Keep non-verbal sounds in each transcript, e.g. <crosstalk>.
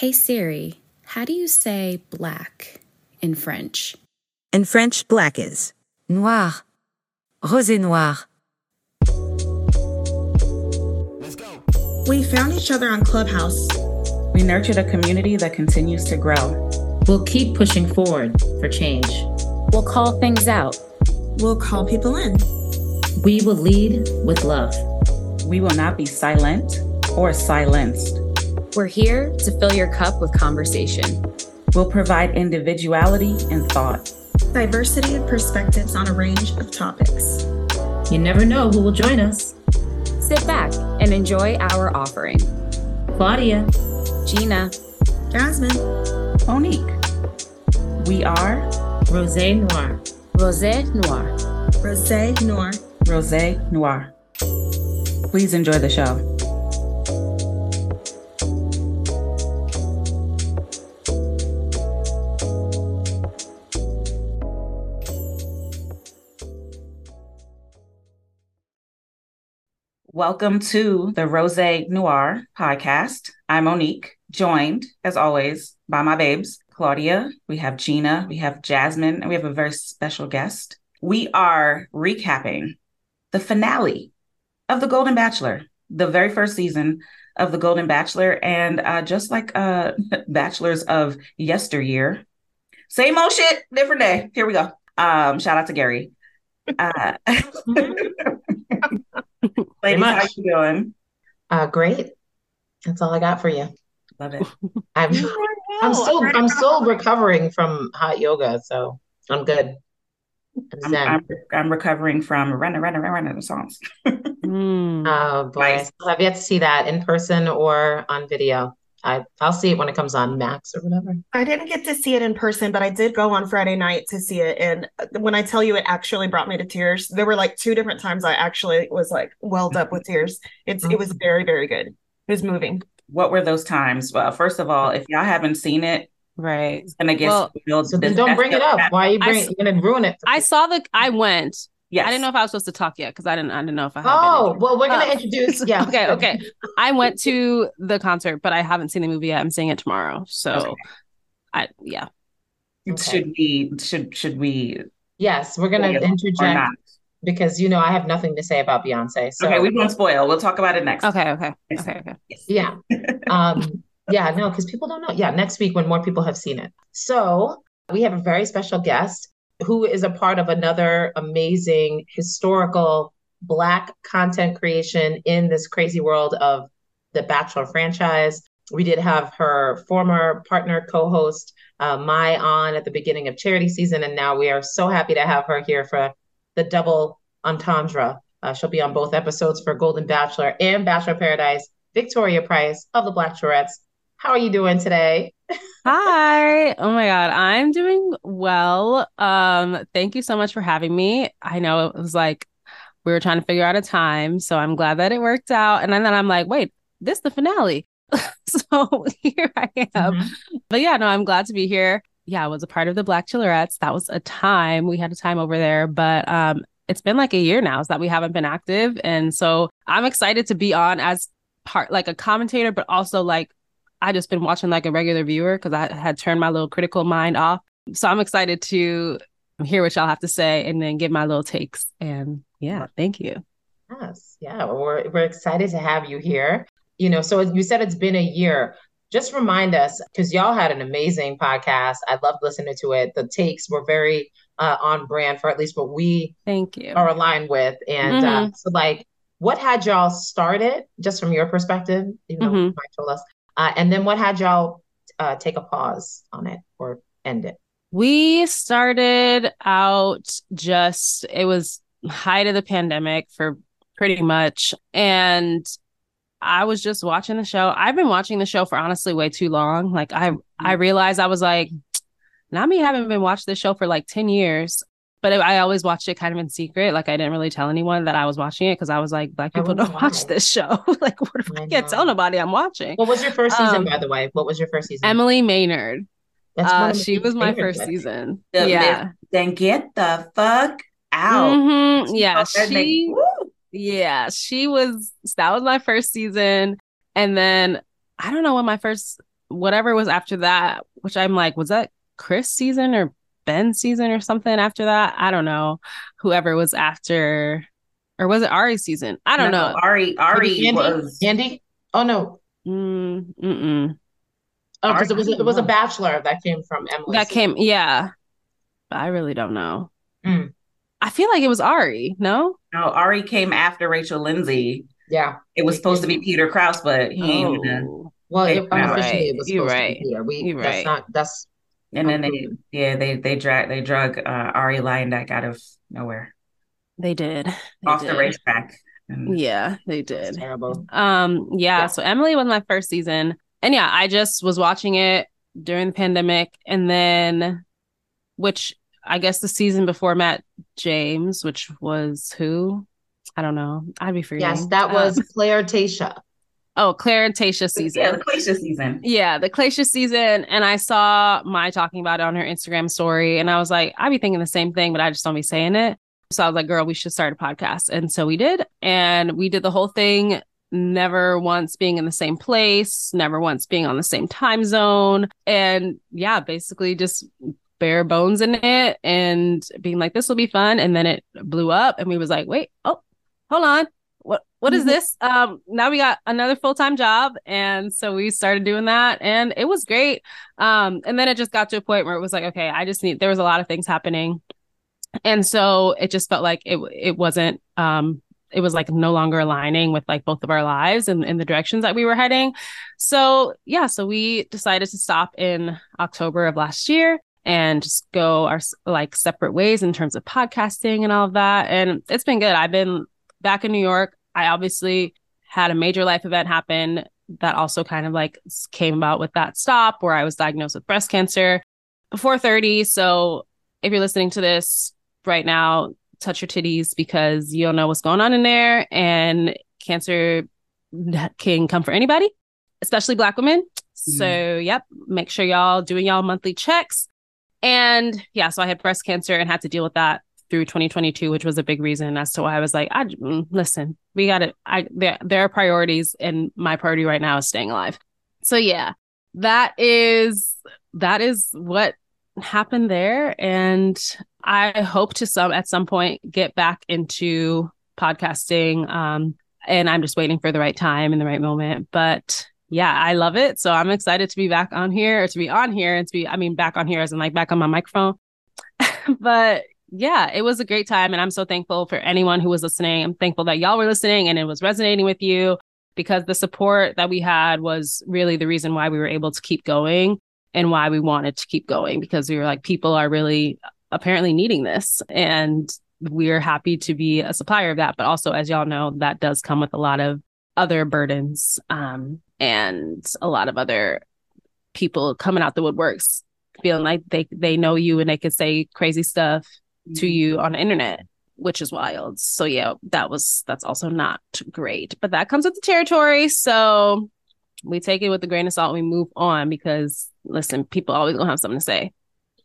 Hey Siri, how do you say black in French? In French, black is Noir. Rosé noir. Let's go. We found each other on Clubhouse. We nurtured a community that continues to grow. We'll keep pushing forward for change. We'll call things out. We'll call people in. We will lead with love. We will not be silent or silenced. We're here to fill your cup with conversation. We'll provide individuality and thought. Diversity of perspectives on a range of topics. You never know who will join us. Sit back and enjoy our offering. Claudia, Gena, Jasmine, Monique. We are Rosé Noir. Rosé Noir. Rosé Noir. Rosé Noir. Please enjoy the show. Welcome to the Rose Noire podcast. I'm Monique, joined as always by my babes, Claudia. We have Gena, we have Jasmine, and we have a very special guest. We are recapping the finale of The Golden Bachelor, the very first season of The Golden Bachelor. And uh, just like uh, <laughs> Bachelors of yesteryear, same old shit, different day. Here we go. Um, shout out to Gerry. Uh, <laughs> <laughs> Ladies, how you doing? Uh, great. That's all I got for you. Love it. <laughs> I'm I'm still I'm still recovering from hot yoga, so I'm good. I'm I'm, zen. I'm, I'm recovering from running, running, running, running songs. <laughs> Oh boy, I Nice. still have yet to see that in person or on video. I I'll see it when it comes on Max or whatever. I didn't get to see it in person, but I did go on Friday night to see it. And when I tell you it actually brought me to tears, there were like two different times I actually was like welled up with tears. It's it was very, very good. It was moving. what were those times? Well, first of all, if y'all haven't seen it, Right. it's gonna get Well, spoiled. So then don't bring it the- up. Why are you I bring s- you're gonna ruin it? I saw the. I went. Yes. I didn't know if I was supposed to talk yet because I didn't. I didn't know if I had. Oh well, we're gonna Oh. introduce. <laughs> Yeah. okay. Okay. I went to the concert, but I haven't seen the movie yet. I'm seeing it tomorrow. So, Okay. I yeah. Okay. Should we? Should should we? Yes, we're gonna interject because you know I have nothing to say about Beyonce. So okay, we won't spoil. We'll talk about it next. Okay. Okay. Okay. Okay. Yes. Yeah. Um, yeah, no, because people don't know. Yeah, next week when more people have seen it. So we have a very special guest who is a part of another amazing historical Black content creation in this crazy world of the Bachelor franchise. We did have her former partner, co-host, uh, Mai, on at the beginning of charity season, and now we are so happy to have her here for the double entendre. Uh, she'll be on both episodes for Golden Bachelor and Bachelor Paradise. Victoria Price of the Blckchelorettes. How are you doing today? Hi. Oh my God. I'm doing well. Um, thank you so much for having me. I know it was like we were trying to figure out a time, so I'm glad that it worked out. And then I'm like, wait, this the finale. <laughs> so <laughs> here I am. Mhm. But yeah, no, I'm glad to be here. Yeah, I was a part of the Blckchelorettes. That was a time. We had a time over there, but um it's been like a year now that we haven't been active. And so I'm excited to be on as part like a commentator, but also like I just been watching like a regular viewer because I had turned my little critical mind off. So I'm excited to hear what y'all have to say and then give my little takes. And yeah, thank you. Yes, yeah, we're we're excited to have you here. You know, so you said it's been a year. Just remind us, because y'all had an amazing podcast. I loved listening to it. The takes were very uh, on brand for at least what we Thank you. are aligned with. And uh, so, like, what had y'all started, just from your perspective, though Mhm. Mike told us, uh, and then what had y'all uh, take a pause on it or end it? We started out just, it was height of the pandemic for pretty much. And I was just watching the show. I've been watching the show for honestly way too long. Like I I realized I was like, not me haven't been watching this show for like 10 years. But I always watched it kind of in secret. Like I didn't really tell anyone that I was watching it because I was like, black people wonder don't watch this show. <laughs> like what if I I can't tell nobody I'm watching? What was your first season, Um, by the way? What was your first season? Emily Maynard. That's one Uh, she was my first I season. The- yeah. Then get the fuck out. Mhm. Yeah. That She Woo! Yeah, she was that was my first season. And then I don't know when my first whatever was after that, which I'm like, was that Chris season or Ben season or something after that? I don't know. Whoever was after, or was it Ari season? I don't No, know. Ari Ari Andy? was Andy? Oh no. Mm, mm-mm. Oh, because it was it was a bachelor that came from Emily. That came, yeah. But I really don't know. Mm. I feel like it was Ari. No. no Ari came after Rachel Lindsay. Yeah. It was supposed to be Peter Kraus, but he ain't gonna- Oh. Well, Hey, it, unofficially, right. it was You're supposed right. to be here. We You're that's right. not that's And then they yeah they they drag they drug uh, Ari Luyendyk out of nowhere They did. They off the did. racetrack. And Yeah, they did. terrible. Um, yeah, Yeah. so Emily was my first season. And yeah, I just was watching it during the pandemic and then which I guess the season before Matt James, which was who? I don't know. I'd be forgetting. Yes, that Um, was Clare Tayshia. Oh Clare and Tayshia season. yeah, the Glacier season. Yeah, the Glacier season. And I saw my talking about it on her Instagram story. And I was like, I be thinking the same thing, but I just don't be saying it. So I was like, girl, we should start a podcast. And so we did. And we did the whole thing, never once being in the same place, never once being on the same time zone. And yeah, basically just bare bones in it and being like, this will be fun. And then it blew up. And we was like, wait, oh, hold on. What what is this? Um now we got another full-time job and so we started doing that and it was great. Um and then it just got to a point where it was like okay, I just need there was a lot of things happening. And so it just felt like it it wasn't um it was like no longer aligning with like both of our lives and in the directions that we were heading. So yeah, so we decided to stop in October of last year and just go our like separate ways in terms of podcasting and all of that. And it's been good. I've been back in New York. I obviously had a major life event happen that also kind of like came about with that stop where I was diagnosed with breast cancer before 30. So if you're listening to this right now, touch your titties because you don't know what's going on in there. And cancer can come for anybody, especially Black women. So, mm. yep, make sure y'all doing y'all monthly checks. And yeah, so I had breast cancer and had to deal with that through 2022, which was a big reason as to why I was like, I mm, listen, we got it. I there there are priorities, and my priority right now is staying alive. So yeah, that is that is what happened there, and I hope to some at some point get back into podcasting. Um, and I'm just waiting for the right time and the right moment, but yeah, I love it. So I'm excited to be back on here or to be on here and to be, I mean, back on here as in like back on my microphone. <laughs> but yeah, it was a great time. And I'm so thankful for anyone who was listening. I'm thankful that y'all were listening and it was resonating with you because the support that we had was really the reason why we were able to keep going and why we wanted to keep going because we were like, people are really apparently needing this. And we're happy to be a supplier of that. But also, as y'all know, that does come with a lot of other burdens um, and a lot of other people coming out the woodworks feeling like they they know you and they could say crazy stuff to you on the internet which is wild so yeah that was that's also not great but that comes with the territory so we take it with a grain of salt and we move on because listen people always gonna have something to say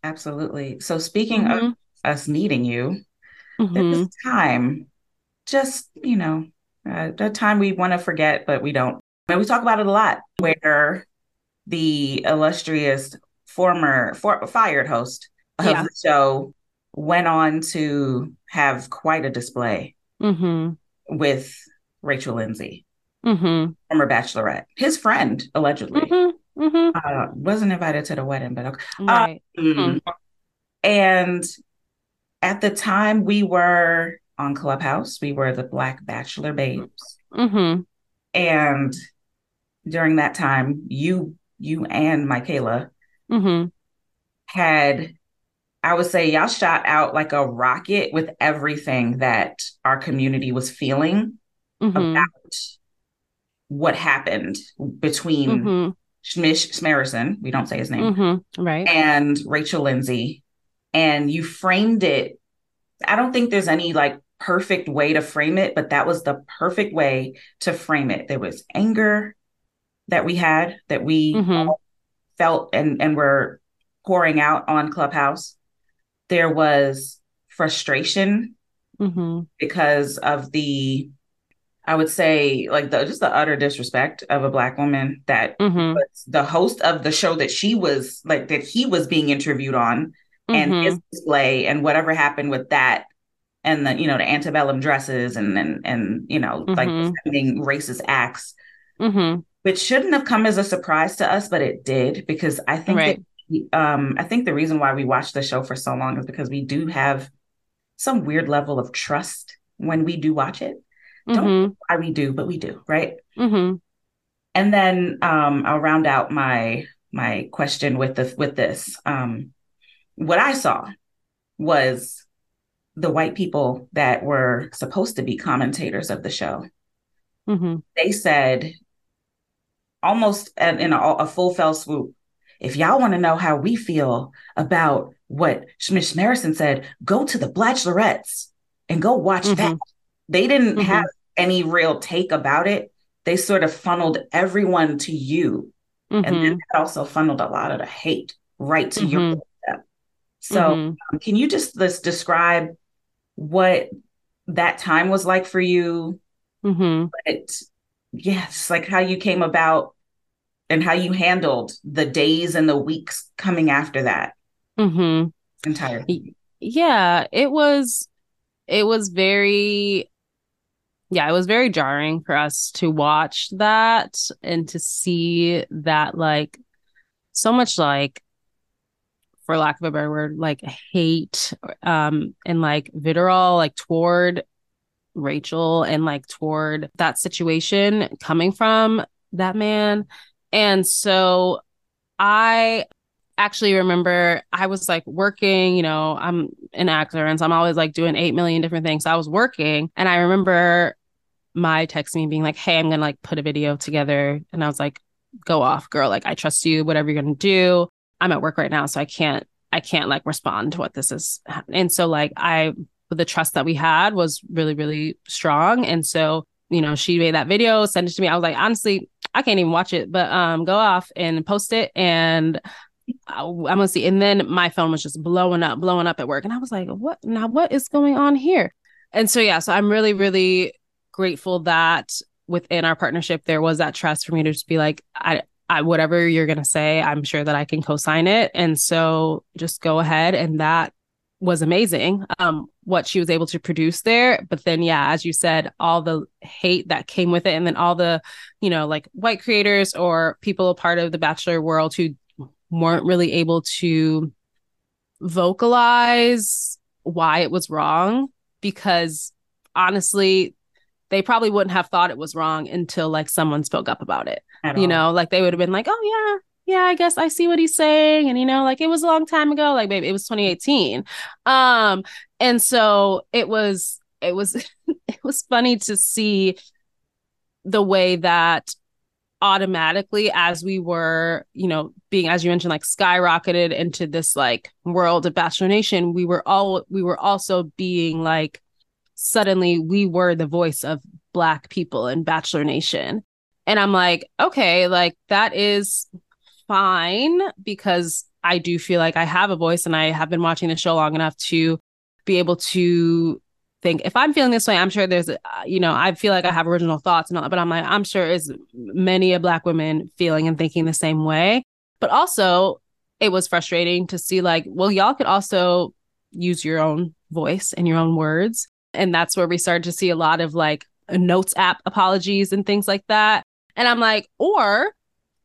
Absolutely. So speaking of Mhm. us needing you, Mhm. there's time, just you know, uh, the time we want to forget, but we don't. And we talk about it a lot, where the illustrious former for, fired host of Yeah. the show went on to have quite a display Mhm. with Rachel Lindsay, Mhm. former Bachelorette, his friend allegedly. Mhm. Mhm. Uh, wasn't invited to the wedding, but okay. right Mm. And at the time, we were on Clubhouse. We were the Black Bachelor Babes, Mhm. and during that time, you, you and Michaela Mhm. had, I would say, y'all shot out like a rocket with everything that our community was feeling Mhm. about what happened between Mhm. Schmish Smerison, we don't say his name, Mhm. right and Rachel Lindsay, and you framed it. I don't think there's any like perfect way to frame it, but that was the perfect way to frame it. There was anger that we had that we Mhm. all felt and and were pouring out on Clubhouse. There was frustration Mhm. because of the I would say like the just the utter disrespect of a black woman that Mhm. was the host of the show that she was like that he was being interviewed on and Mhm. his display and whatever happened with that and the you know the antebellum dresses and and and you know like Mhm. defending racist acts Mhm. which shouldn't have come as a surprise to us but it did because I think Right. Um I think the reason why we watch the show for so long is because we do have some weird level of trust when we do watch it don't Mhm. know why we do but we do right Mhm. and then um, I'll round out my my question with the with this. Um, what I saw was the white people that were supposed to be commentators of the show. Mhm. They said almost in in a, a full fell swoop. If y'all want to know how we feel about what Schmish Marison said, go to the Bachelorettes and go watch that. They didn't Mhm. have any real take about it. They sort of funneled everyone to you. And then Mhm. that also funneled a lot of the hate right to your Mhm. doorstep. So, Mhm. um, can you just let's describe what that time was like for you? But yes, like how you came about and how you handled the days and the weeks coming after that mm-hmm. entire. yeah it was it was very yeah it was very jarring for us to watch that and to see that like so much like for lack of a better word like hate um and like vitriol like toward Rachel and like toward that situation coming from that man and so I actually remember I was like working, you know, I'm an actor and so I'm always like doing 8 million different things. So I was working and I remember my text me being like, "Hey, I'm going to like put a video together." And I was like, "Go off, girl. Like I trust you. Whatever you're going to do. I'm at work right now, so I can't I can't like respond to what this is." And so like I the trust that we had was really really strong and so you know she made that video sent it to me i was like honestly i can't even watch it but um go off and post it and i'm gonna see and then my phone was just blowing up blowing up at work and i was like what now what is going on here and so yeah so i'm really really grateful that within our partnership there was that trust for me to just be like i I, whatever you're going to say, I'm sure that I can co-sign it. And so just go ahead. And that was amazing. Um, what she was able to produce there. But then, yeah, as you said, all the hate that came with it. And then all the, you know, like white creators or people a part of the Bachelor world who weren't really able to vocalize why it was wrong because honestly, they probably wouldn't have thought it was wrong until like someone spoke up about it. at You all. know, like they would have been like, oh, yeah, yeah, I guess I see what he's saying. And, you know, like it was a long time ago. Like, baby, it was 2018. Um, and so it was, it was, <laughs> it was funny to see the way that automatically as we were you know being as you mentioned like skyrocketed into this like world of bachelor nation we were all we were also being like suddenly we were the voice of black people in bachelor nation and i'm like okay like that is fine because i do feel like i have a voice and i have been watching the show long enough to be able to think if i'm feeling this way i'm sure there's uh, you know i feel like i have original thoughts and all that but i'm like i'm sure is many a black women feeling and thinking the same way. But also it was frustrating to see like well y'all could also use your own voice and your own words. And that's where we started to see a lot of like notes app apologies and things like that. And i'm like or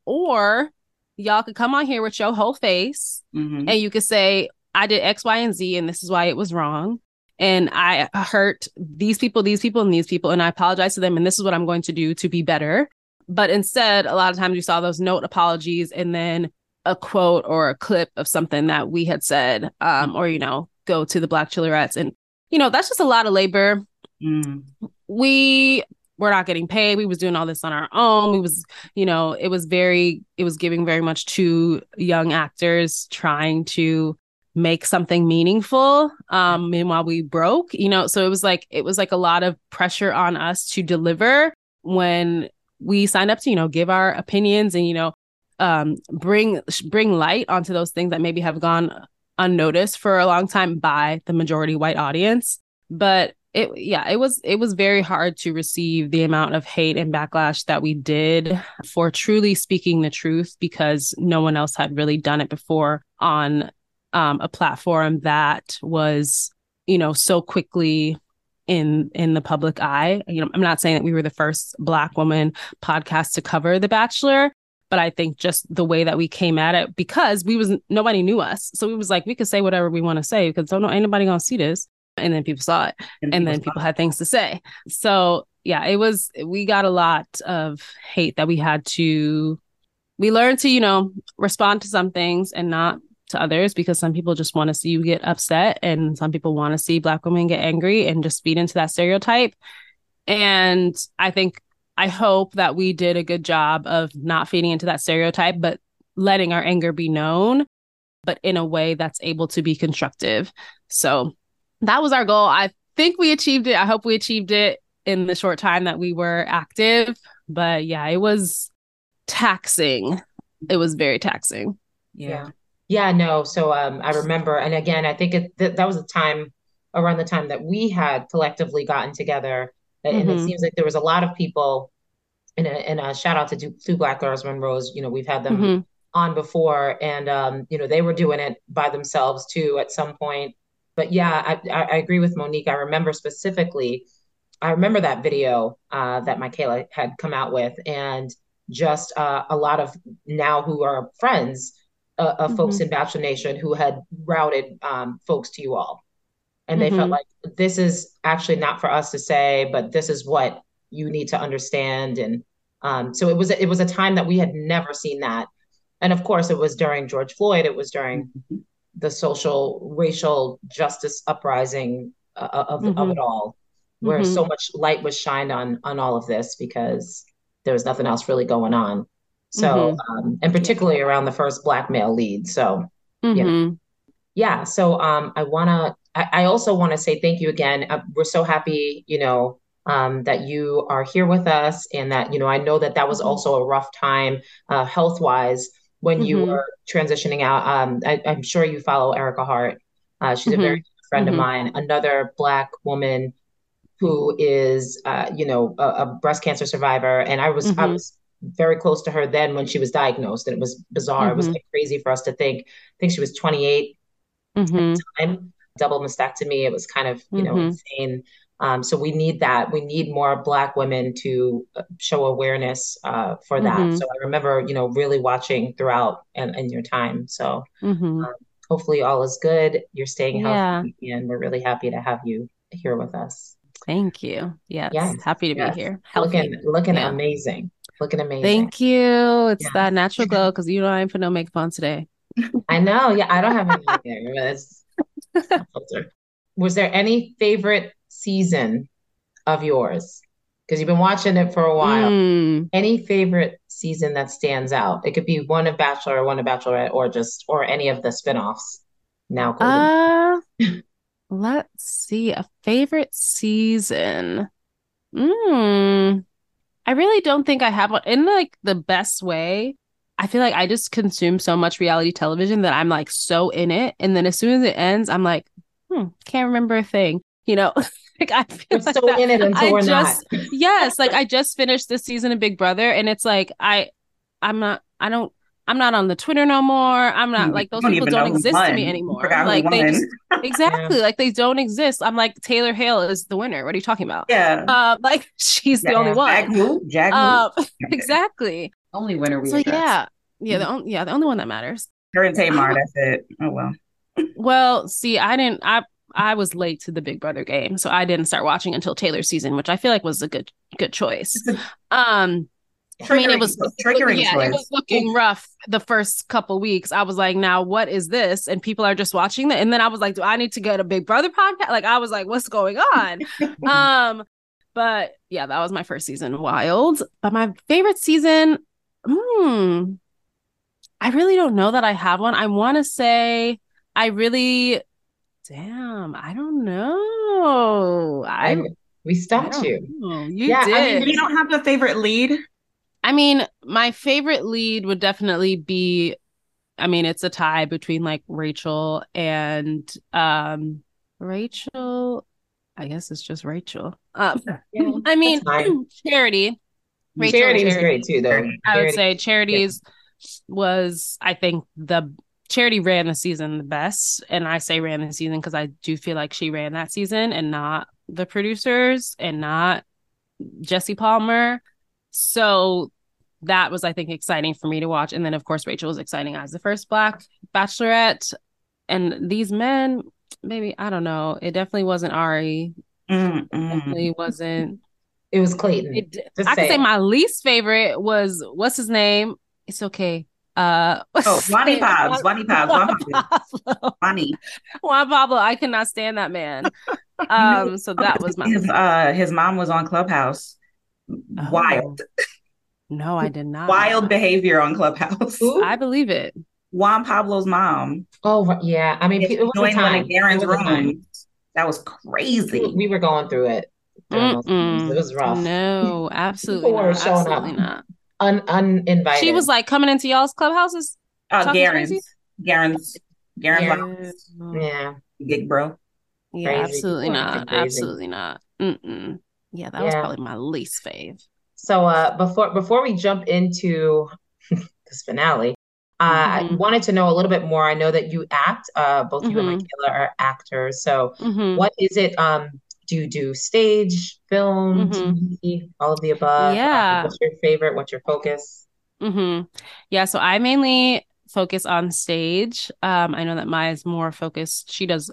or y'all could come on here with your whole face Mhm. and you could say i did x y and z and this is why it was wrong and i hurt these people these people and these people and i apologize to them and this is what i'm going to do to be better but instead a lot of times you saw those note apologies and then a quote or a clip of something that we had said um, or you know go to the Blckchelorettes and you know that's just a lot of labor Mm. we were not getting paid. We was doing all this on our own. We was you know it was very it was giving very much to young actors trying to make something meaningful um meanwhile we broke you know? So it was like it was like a lot of pressure on us to deliver when we signed up to you know give our opinions and you know um bring bring light onto those things that maybe have gone unnoticed for a long time by the majority white audience. But it yeah, it was it was very hard to receive the amount of hate and backlash that we did for truly speaking the truth because no one else had really done it before on um, a platform that was, you know, so quickly in in the public eye. You know, I'm not saying that we were the first black woman podcast to cover The Bachelor, but I think just the way that we came at it because we was nobody knew us. So it was like we could say whatever we want to say because don't know anybody gonna see this. And then people saw it. And, and then people had things to say. So yeah, it was we got a lot of hate that we had to we learned to, you know, respond to some things and not to others because some people just want to see you get upset and some people want to see black women get angry and just feed into that stereotype and i think i hope that we did a good job of not feeding into that stereotype but letting our anger be known but in a way that's able to be constructive so that was our goal i think we achieved it i hope we achieved it in the short time that we were active but yeah it was taxing it was very taxing yeah yeah, no. So um, I remember, and again, I think it, th- that was a time around the time that we had collectively gotten together, and mm-hmm. it seems like there was a lot of people. And a, and a shout out to two Black Girls One Rose. You know, we've had them mm-hmm. on before, and um, you know, they were doing it by themselves too at some point. But yeah, I, I, agree with Monique. I remember specifically, I remember that video uh, that Michaela had come out with, and just uh, a lot of now who are friends uh, of mm-hmm. folks in Bachelor Nation who had routed um, folks to you all. And they mm-hmm. felt like this is actually not for us to say, but this is what you need to understand. And um, so it was it was a time that we had never seen that. And of course, it was during George Floyd. It was during mm-hmm. The social racial justice uprising uh, of, of mm-hmm. it all, where so mm-hmm. much light was shined on on all of this because there was nothing else really going on. So, mm-hmm. um, and particularly around the first black male lead. So, mm-hmm. yeah. So, um, I want to, I, I, also want to say thank you again. Uh, we're so happy, you know, um, that you are here with us and that, you know, I know that that was mm-hmm. also a rough time, uh, health wise when you mm-hmm. were transitioning out. Um, I, am sure you follow Ericka Hart. Uh, she's a very mm-hmm. good friend of mine, another black woman who is, uh, you know, a, a, breast cancer survivor. And I was, I was very close to her then when she was diagnosed and it was bizarre mm-hmm. it was mm-hmm. like crazy for us to think i think she was 28 mm-hmm. at the mm-hmm. time double mastectomy it was kind of you know mm-hmm. insane um, so we need that we need more black women to uh, show awareness uh, for that mm-hmm. so i remember you know really watching throughout and in, in your time so um, hopefully all is good you're staying healthy yeah. and we're really happy to have you here with us thank you yes, yes. happy to yes. be here healthy. looking looking yeah. amazing looking amazing. Thank you. It's yeah. that natural <laughs> glow because you know I ain't put no makeup on today. I know. Yeah, I don't have any <laughs> Was there any favorite season of yours? Because you've been watching it for a while. Mm. Any favorite season that stands out? It could be one of Bachelor or one of Bachelorette or just or any of the spinoffs. Now, uh, <laughs> let's see. A favorite season. Hmm. I really don't think I have one in like the best way. I feel like I just consume so much reality television that I'm like so in it. And then as soon as it ends, I'm like, hmm, can't remember a thing. You know, <laughs> like I feel like so that. in it until I we're just, not. yes, like I just finished this season of Big Brother, and it's like I, I'm not, I don't I'm not on the Twitter no more. I'm not like those don't people don't exist to me anymore. Like they just, <laughs> exactly yeah. like they don't exist. I'm like Taylor Hale is the winner. What are you talking about? Yeah, uh, like <laughs> she's yeah. the only one. Jag who? Jag uh, exactly. Only winner we. So address. yeah, yeah, the only yeah the only one that matters. Her and Tamar. that's it. Oh well. well, see, I didn't. I I was late to the Big Brother game, so I didn't start watching until Taylor's season, which I feel like was a good good choice. Um I mean, it was triggering. Yeah, choice. it was looking rough the first couple weeks. I was like, now what is this? And people are just watching that. And then I was like, do I need to get a Big Brother podcast? Like, I was like, what's going on? <laughs> um, but yeah, that was my first season, Wild. But my favorite season, hmm, I really don't know that I have one. I want to say I really, damn, I don't know. I. we stumped you. Know. You yeah, did. I mean, you don't have a favorite lead. I mean, my favorite lead would definitely be I mean, it's a tie between like Rachel and um Rachel I guess it's just Rachel. Um, Yeah, <laughs> I mean. <clears throat> Charity. Rachel Charity was great too, though. I would Charity- say Charities was, I think, the Charity ran the season the best. And I say ran the season because I do feel like she ran that season and not the producers and not Jesse Palmer. So that was, I think, exciting for me to watch. And then, of course, Rachel was exciting as the first Black bachelorette. And these men, maybe, I don't know. It definitely wasn't Ari. Mm-mm. Definitely wasn't. It was Clayton. It, I could say my least favorite was what's his name? It's okay. Uh, Oh, <laughs> Juani Pabs, Juani <laughs> Pabs, Juan Pablo. Funny. Juan Pablo. I cannot stand that man. <laughs> Um, so that was my his uh his mom was on Clubhouse. Oh. Wild, no, I did not. wild behavior on Clubhouse. Who? I believe it. Juan Pablo's mom. Oh yeah. I mean, it was a joined one time. of Garen's It was a time. That was crazy. We were going through it. Mm-mm. It was rough. No, absolutely People were not. showing up. Absolutely not. Un- uninvited. She was like coming into y'all's clubhouses. Uh, Talking Garen's, crazy? Garen's, Garen Yeah. Black's yeah. gig bro. Yeah, Crazy. absolutely People not. Absolutely not. Mm-mm. Yeah, that was probably my least fave. So uh, before before we jump into <laughs> this finale, uh, I Mhm. wanted to know a little bit more. I know that you act. Uh, both you and Mhm. Michaela are actors. So Mhm. what is it? Um, do you do stage, film, Mhm. TV, all of the above? Um, Yeah. what's your favorite? What's your focus? Mm-hmm. Yeah, so I mainly focus on stage. Um, I know that Maya's more focused. She does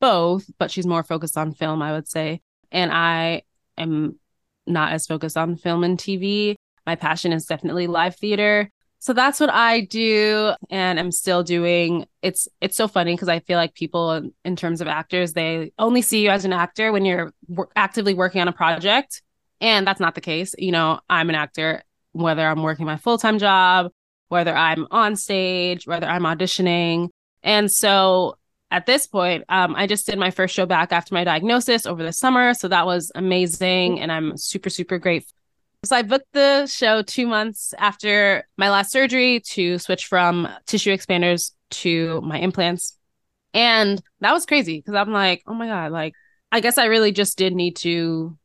both, but she's more focused on film, I would say. And I am not as focused on film and TV. My passion is definitely live theater. So that's what I do and I'm still doing. It's it's so funny because I feel like people in, terms of actors, they only see you as an actor when you're wor- actively working on a project. And that's not the case. You know, I'm an actor whether I'm working my full-time job, whether I'm on stage, whether I'm auditioning. And so at this point, um, I just did my first show back after my diagnosis over the summer. So that was amazing. And I'm super, super grateful. So I booked the show two months after my last surgery to switch from tissue expanders to my implants. And that was crazy because I'm like, oh my God, like, I guess I really just did need to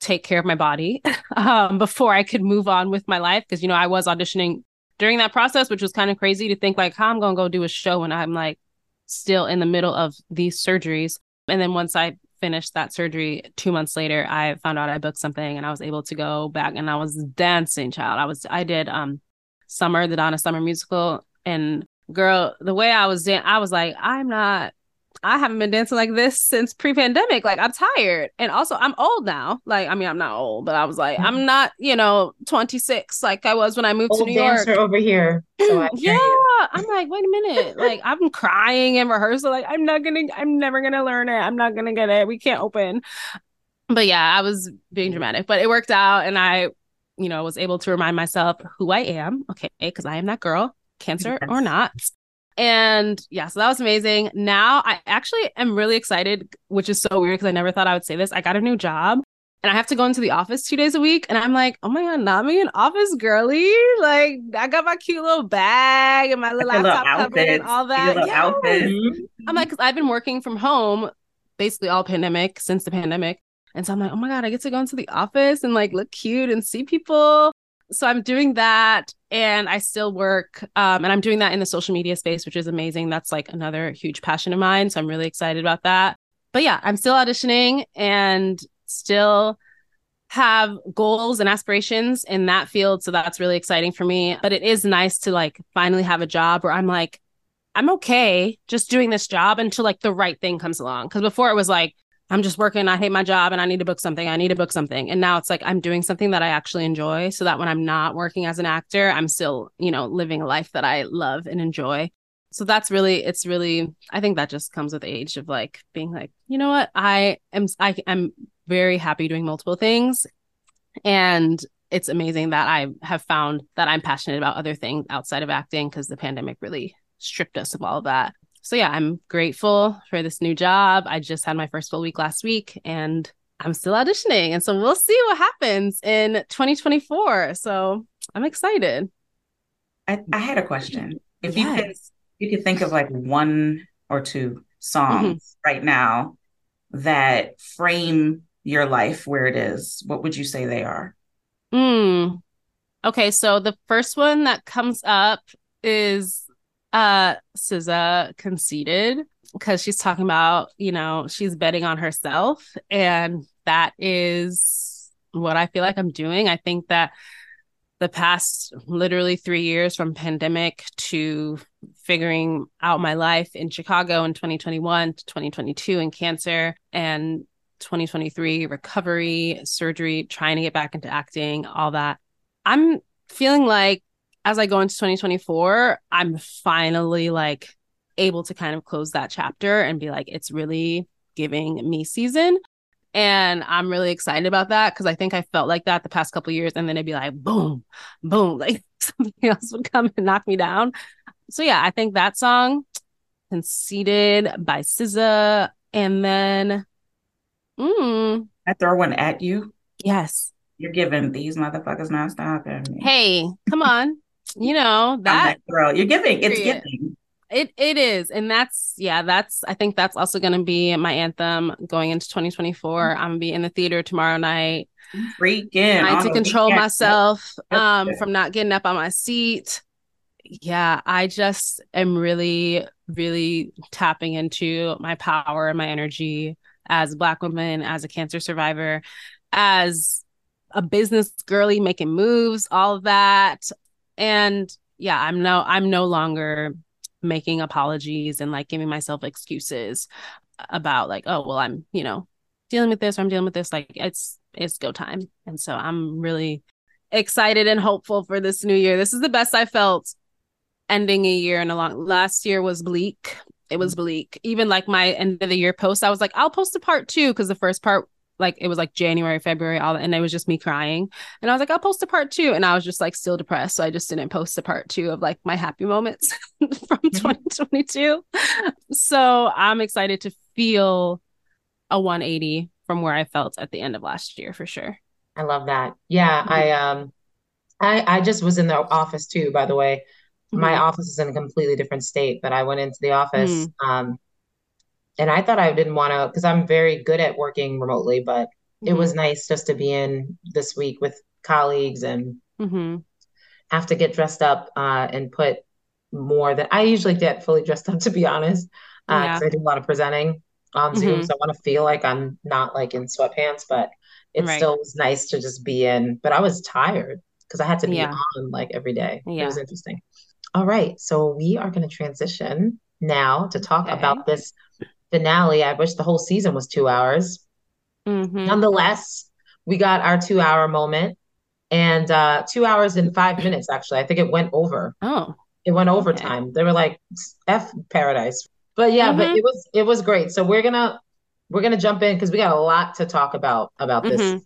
take care of my body <laughs> um, before I could move on with my life. Because, you know, I was auditioning during that process, which was kind of crazy to think like, how I'm going to go do a show when I'm like still in the middle of these surgeries. And then once I finished that surgery two months later, I found out I booked something and I was able to go back and I was dancing, child. I was, I did um Summer, the Donna Summer musical. And girl, the way I was dan- I was like, I'm not I haven't been dancing like this since pre-pandemic. Like I'm tired. And also I'm old now. Like, I mean, I'm not old, but I was like, I'm mm-hmm. not, you know, 26 like I was when I moved to Old New York. dancer over here. So <laughs> yeah. you. I'm like, wait a minute. Like I'm crying in rehearsal. Like, I'm not gonna, I'm never gonna learn it. I'm not gonna get it. We can't open. But yeah, I was being dramatic, but it worked out and I, you know, was able to remind myself who I am. Okay, because I am that girl, cancer or not. And yeah, so that was amazing. Now I actually am really excited, which is so weird because I never thought I would say this. I got a new job and I have to go into the office two days a week. And I'm like, oh my God, not me an office girly. Like I got my cute little bag and my little Your little laptop cover and all that. Yes. I'm like, because I've been working from home basically all pandemic since the pandemic. And so I'm like, oh my God, I get to go into the office and like look cute and see people. So I'm doing that and I still work. Um, and I'm doing that in the social media space, which is amazing. That's like another huge passion of mine. So I'm really excited about that. But yeah, I'm still auditioning and still have goals and aspirations in that field. So that's really exciting for me. But it is nice to like finally have a job where I'm like, I'm okay just doing this job until like the right thing comes along. Cause before it was like, I'm just working, I hate my job and I need to book something. I need to book something. And now it's like I'm doing something that I actually enjoy so that when I'm not working as an actor, I'm still, you know, living a life that I love and enjoy. So that's really it's really I think that just comes with age of like being like, you know what? I am I am very happy doing multiple things. And it's amazing that I have found that I'm passionate about other things outside of acting because the pandemic really stripped us of all of that. So yeah, I'm grateful for this new job. I just had my first full week last week and I'm still auditioning. And so we'll see what happens in 2024. So I'm excited. I, I had a question. <laughs> If you could you could think of like one or two songs right now that frame your life where it is, what would you say they are? Mm. Okay, so the first one that comes up is uh SZA Conceited because she's talking about, you know, she's betting on herself and that is what I feel like I'm doing. I think that the past literally 3 years from pandemic to figuring out my life in Chicago in 2021 to 2022 in cancer and 2023 recovery, surgery, trying to get back into acting, all that. I'm feeling like as I go into 2024, I'm finally like able to kind of close that chapter and be like, it's really giving me season. And I'm really excited about that because I think I felt like that the past couple years. And then it'd be like, boom, boom, <laughs> like something else would come and knock me down. So yeah, I think that song, Conceited by SZA. And then mm, I throw one at you. Yes. You're giving these motherfuckers not stopping. Hey, come on. You know that girl. You're giving. It's giving. It it is, and that's yeah. That's I think that's also going to be my anthem going into 2024. I'm gonna be in the theater tomorrow night, Freaking. trying on to control myself <laughs> um from not getting up on my seat. Yeah, I just am really really tapping into my power and my energy as a black woman, as a cancer survivor, as a business girly making moves, all of that. And yeah, I'm no I'm no longer making apologies and like giving myself excuses about like, oh, well, I'm, you know, dealing with this or I'm dealing with this. Like it's it's go time. And so I'm really excited and hopeful for this new year. This is the best I felt ending a year in a long last year was bleak. It was mm. bleak. Even like my end of the year post, I was like, I'll post a part two because the first part, like it was like January, February, all that, and it was just me crying. And I was like, I'll post a part two. And I was just like still depressed. So I just didn't post a part two of like my happy moments <laughs> from 2022. So I'm excited to feel a 180 from where I felt at the end of last year for sure. I love that. Yeah, I um I I just was in the office too, by the way. My Mhm. office is in a completely different state, but I went into the office Mm. um and I thought I didn't want to because I'm very good at working remotely, but it was nice just to be in this week with colleagues and hmm have to get dressed up uh and put more than I usually get fully dressed up <laughs> to be honest. Uh, Yeah. I do a lot of presenting on Zoom, Mhm. so I want to feel like I'm not like in sweatpants, but it Right. still was nice to just be in. But I was tired because I had to be Yeah. on like every day. It was interesting. All right, so we are going to transition now to talk Okay. about this finale. I wish the whole season was two hours. hmm Nonetheless, we got our two hour moment and uh two hours and five minutes actually. I think it went over. Oh, It went overtime. They were like F paradise. But yeah, but Mhm. it was it was great. So we're gonna we're gonna jump in because we got a lot to talk about about this Mhm.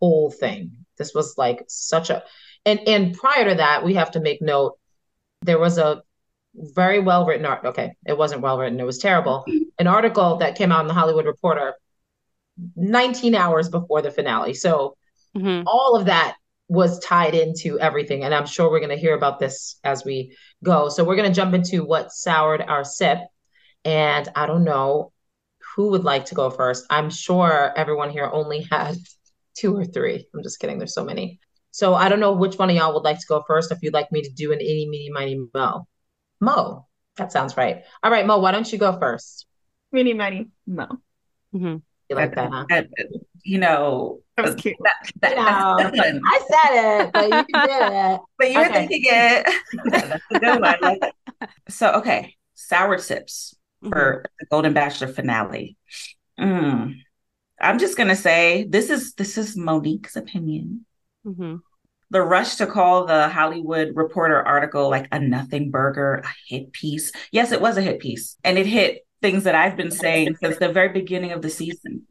whole thing. This was like such a and and prior to that, we have to make note there was a very well written art. Okay, it wasn't well written, it was terrible. An article that came out in the Hollywood Reporter 19 hours before the finale. So hmm all of that was tied into everything. And I'm sure we're going to hear about this as we go. So we're going to jump into what soured our sip. And I don't know who would like to go first. I'm sure everyone here only had two or three. I'm just kidding. There's so many. So I don't know which one of y'all would like to go first. If you'd like me to do an itty, meeny, miny, mo. Mo. That sounds right. All right, Mo, why don't you go first? Mini mighty Mo. hmm You like that, huh? That- you know, That was cute. that, that, No. that's the one. I said it, but you did it. <laughs> But you're Okay. thinking it. <laughs> That's a good one. Like. So, okay, sour sips for the Golden Bachelor finale. Mm. I'm just gonna say this is this is Monique's opinion. hmm The rush to call the Hollywood Reporter article like a nothing burger, a hit piece. Yes, it was a hit piece, and it hit things that I've been saying since the very beginning of the season.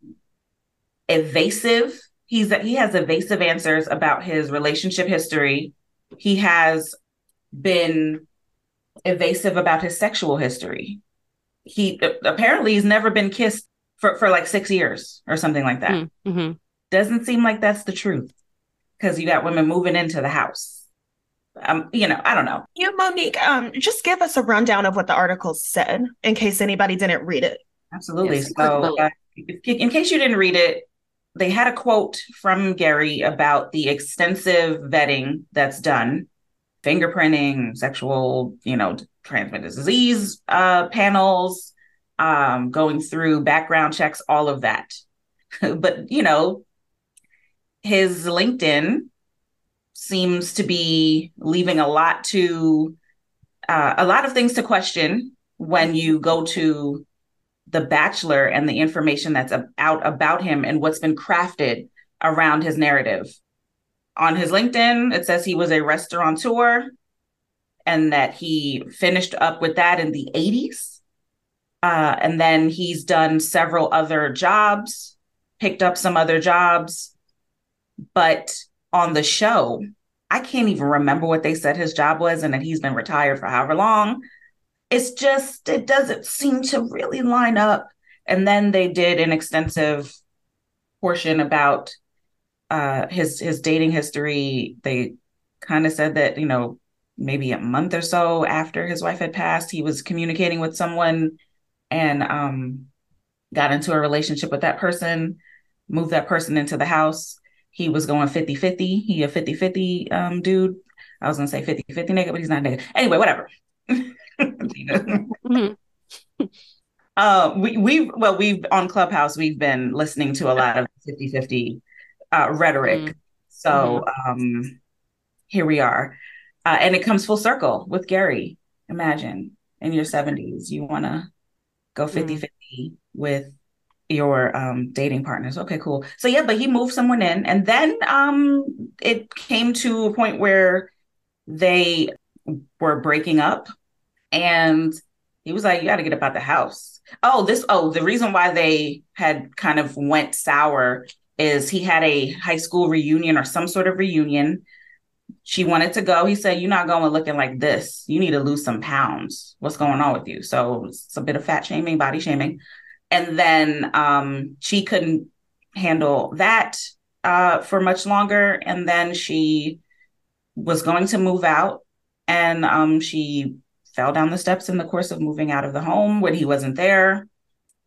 Evasive. He's he has evasive answers about his relationship history. He has been evasive about his sexual history. He apparently he's never been kissed for, for like six years or something like that. hmm Doesn't seem like that's the truth because you got women moving into the house. Um, you know, I don't know. You, Monique, um, just give us a rundown of what the article said in case anybody didn't read it. Absolutely. Yes, so, uh, in case you didn't read it, they had a quote from Gerry about the extensive vetting that's done, fingerprinting, sexual, you know, transmitted disease uh, panels, um, going through background checks, all of that. <laughs> but you know, his LinkedIn seems to be leaving a lot to uh, a lot of things to question when you go to the bachelor and the information that's out about him and what's been crafted around his narrative. On his linkedin it says he was a restaurateur and that he finished up with that in the 80s uh, and then he's done several other jobs picked up some other jobs but on the show i can't even remember what they said his job was and that he's been retired for however long. It's just it doesn't seem to really line up. And then they did an extensive portion about uh his his dating history. They kind of said that you know maybe a month or so after his wife had passed he was communicating with someone and um got into a relationship with that person moved that person into the house he was going 50-50 he a 50-50 um dude i was gonna say 50-50 nigga but he's not nigga anyway whatever mm-hmm. <laughs> <laughs> uh, we we well we've on Clubhouse we've been listening to a lot of 50-50 uh, rhetoric. Mm-hmm. So um, here we are, uh, and it comes full circle with Gerry. Imagine in your seventies you want to go 50-50 mm-hmm. with your um, dating partners. Okay, cool. So yeah, but he moved someone in, and then um, it came to a point where they were breaking up and he was like, "You got to get up out the house." Oh, this. Oh, the reason why they had kind of went sour is he had a high school reunion or some sort of reunion. She wanted to go. He said, "You're not going looking like this. You need to lose some pounds. What's going on with you?" So it's a bit of fat shaming, body shaming, and then um, she couldn't handle that uh, for much longer, and then she was going to move out, and um, she fell down the steps in the course of moving out of the home when he wasn't there.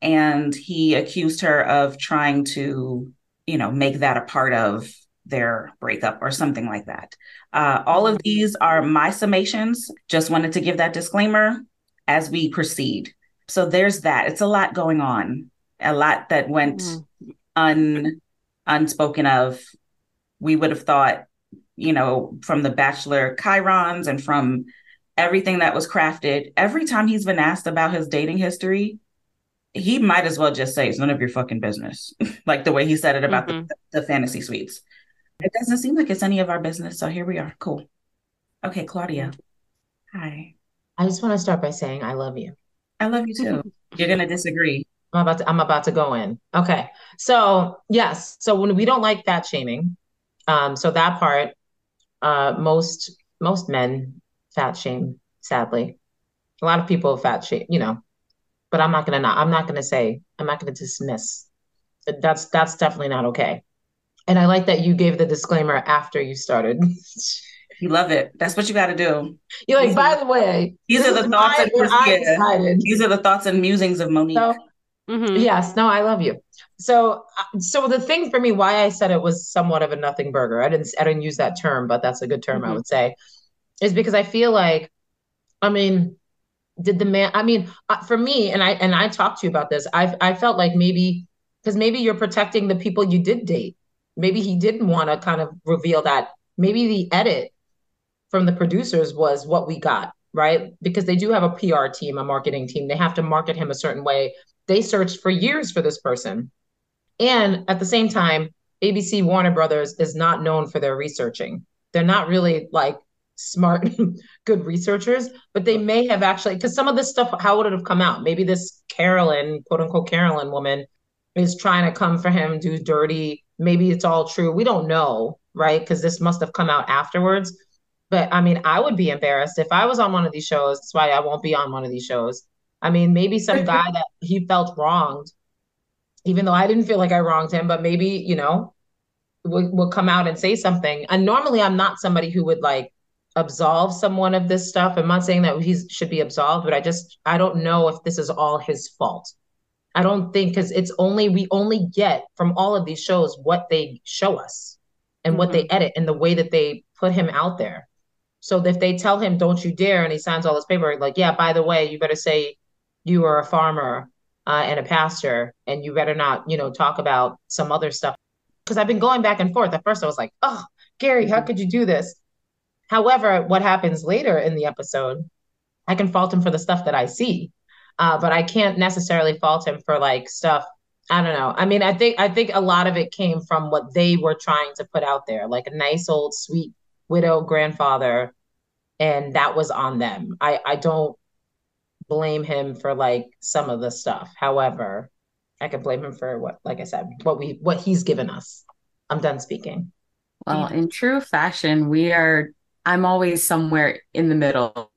And he accused her of trying to, you know, make that a part of their breakup or something like that. Uh, all of these are my summations. Just wanted to give that disclaimer as we proceed. So there's that. It's a lot going on, a lot that went mm. un unspoken of. We would have thought, you know, from the Bachelor Chirons and from everything that was crafted. Every time he's been asked about his dating history, he might as well just say it's none of your fucking business. <laughs> like the way he said it about mm-hmm. the, the fantasy suites. It doesn't seem like it's any of our business. So here we are. Cool. Okay, Claudia. Hi. I just want to start by saying I love you. I love you too. You're gonna disagree. I'm about to I'm about to go in. Okay. So yes. So when we don't like fat shaming, um, so that part, uh most most men fat shame, sadly. A lot of people fat shame, you know, but I'm not gonna not I'm not gonna say, I'm not gonna dismiss. That's that's definitely not okay. And I like that you gave the disclaimer after you started. <laughs> You love it. That's what you got to do. You're like, these by are, the way, these are the thoughts and yeah, these are the thoughts and musings of Monique. So, mm-hmm. Yes, no, I love you. So, uh, so the thing for me, why I said it was somewhat of a nothing burger. I didn't, I didn't use that term, but that's a good term, mm-hmm. I would say is because I feel like, I mean, did the man? I mean, uh, for me, and I and I talked to you about this. I I felt like maybe because maybe you're protecting the people you did date. Maybe he didn't want to kind of reveal that. Maybe the edit from the producers was what we got, right? Because they do have a PR team, a marketing team. They have to market him a certain way. They searched for years for this person. And at the same time, ABC Warner Brothers is not known for their researching. They're not really like smart, <laughs> good researchers, but they may have actually, because some of this stuff, how would it have come out? Maybe this Carolyn, quote unquote, Carolyn woman is trying to come for him, do dirty. Maybe it's all true. We don't know, right? Because this must have come out afterwards. But I mean, I would be embarrassed if I was on one of these shows. That's why I won't be on one of these shows. I mean, maybe some <laughs> guy that he felt wronged, even though I didn't feel like I wronged him, but maybe, you know, will, will come out and say something. And normally I'm not somebody who would like absolve someone of this stuff. I'm not saying that he should be absolved, but I just I don't know if this is all his fault. I don't think because it's only we only get from all of these shows what they show us and what they mm-hmm. edit and the way that they put him out there. So if they tell him don't you dare and he signs all this paper like yeah by the way you better say you are a farmer uh, and a pastor and you better not you know talk about some other stuff because I've been going back and forth. At first I was like oh Gerry how could you do this? However, what happens later in the episode, I can fault him for the stuff that I see, uh, but I can't necessarily fault him for like stuff. I don't know. I mean, I think I think a lot of it came from what they were trying to put out there, like a nice old sweet widow grandfather, and that was on them. I I don't blame him for like some of the stuff. However, I can blame him for what, like I said, what we what he's given us. I'm done speaking. Well, in true fashion, we are I'm always somewhere in the middle,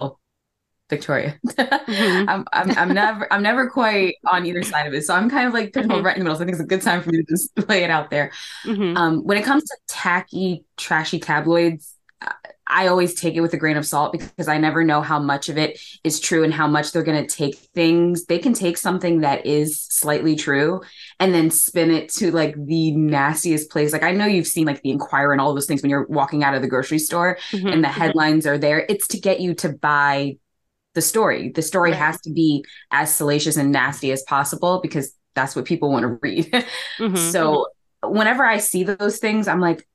Victoria. <laughs> Mhm. I'm, I'm I'm never I'm never quite on either side of it. So I'm kind of like pigeonholed Mhm. right in the middle. So I think it's a good time for me to just <laughs> lay it out there. Mhm. Um, when it comes to tacky, trashy tabloids, I- always take it with a grain of salt because I never know how much of it is true and how much they're going to take things. They can take something that is slightly true and then spin it to like the nastiest place. Like I know you've seen like the Inquirer and all those things when you're walking out of the grocery store Mhm. and the headlines are there. It's to get you to buy the story. The story Right. has to be as salacious and nasty as possible because that's what people want to read. <laughs> Mhm. So whenever I see those things, I'm like,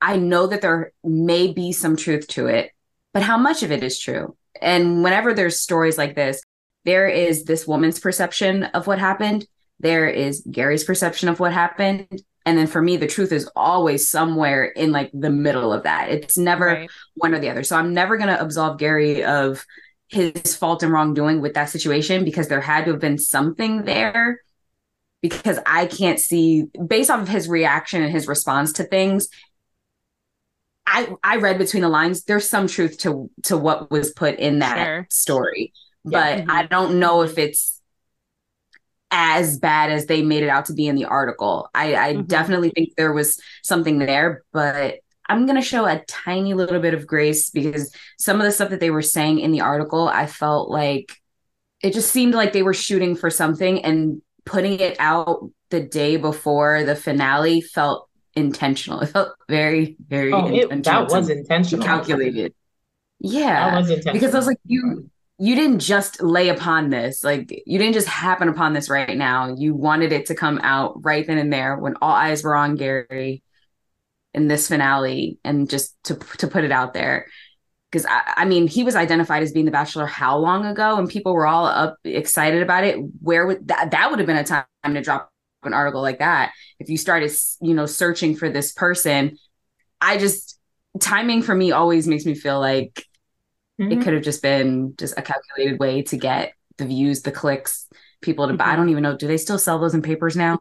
I know that there may be some truth to it, but how much of it is true? And whenever there's stories like this, there is this woman's perception of what happened, there is Gerry's perception of what happened. And then for me, the truth is always somewhere in like the middle of that. It's never Right. one or the other. So I'm never going to absolve Gerry of his fault and wrongdoing with that situation because there had to have been something there. Because I can't see, based off of his reaction and his response to things, I I read between the lines. There's some truth to to what was put in that Sure. story, Yeah. but I don't know if it's as bad as they made it out to be in the article. I, I Mhm. definitely think there was something there, but I'm gonna show a tiny little bit of grace because some of the stuff that they were saying in the article, I felt like it just seemed like they were shooting for something and putting it out the day before the finale felt intentional. It felt very, very Oh, it, that was intentional. calculated. Yeah. That was intentional. Because I was like, you you didn't just lay upon this. Like you didn't just happen upon this right now. You wanted it to come out right then and there when all eyes were on Gerry in this finale and just to to put it out there. Because I, I mean, he was identified as being the Bachelor how long ago, and people were all up excited about it. Where would that that would have been a time to drop an article like that if you started, you know, searching for this person. I just timing for me always makes me feel like Mhm. it could have just been just a calculated way to get the views, the clicks, people to buy. I don't even know. Do they still sell those in papers now?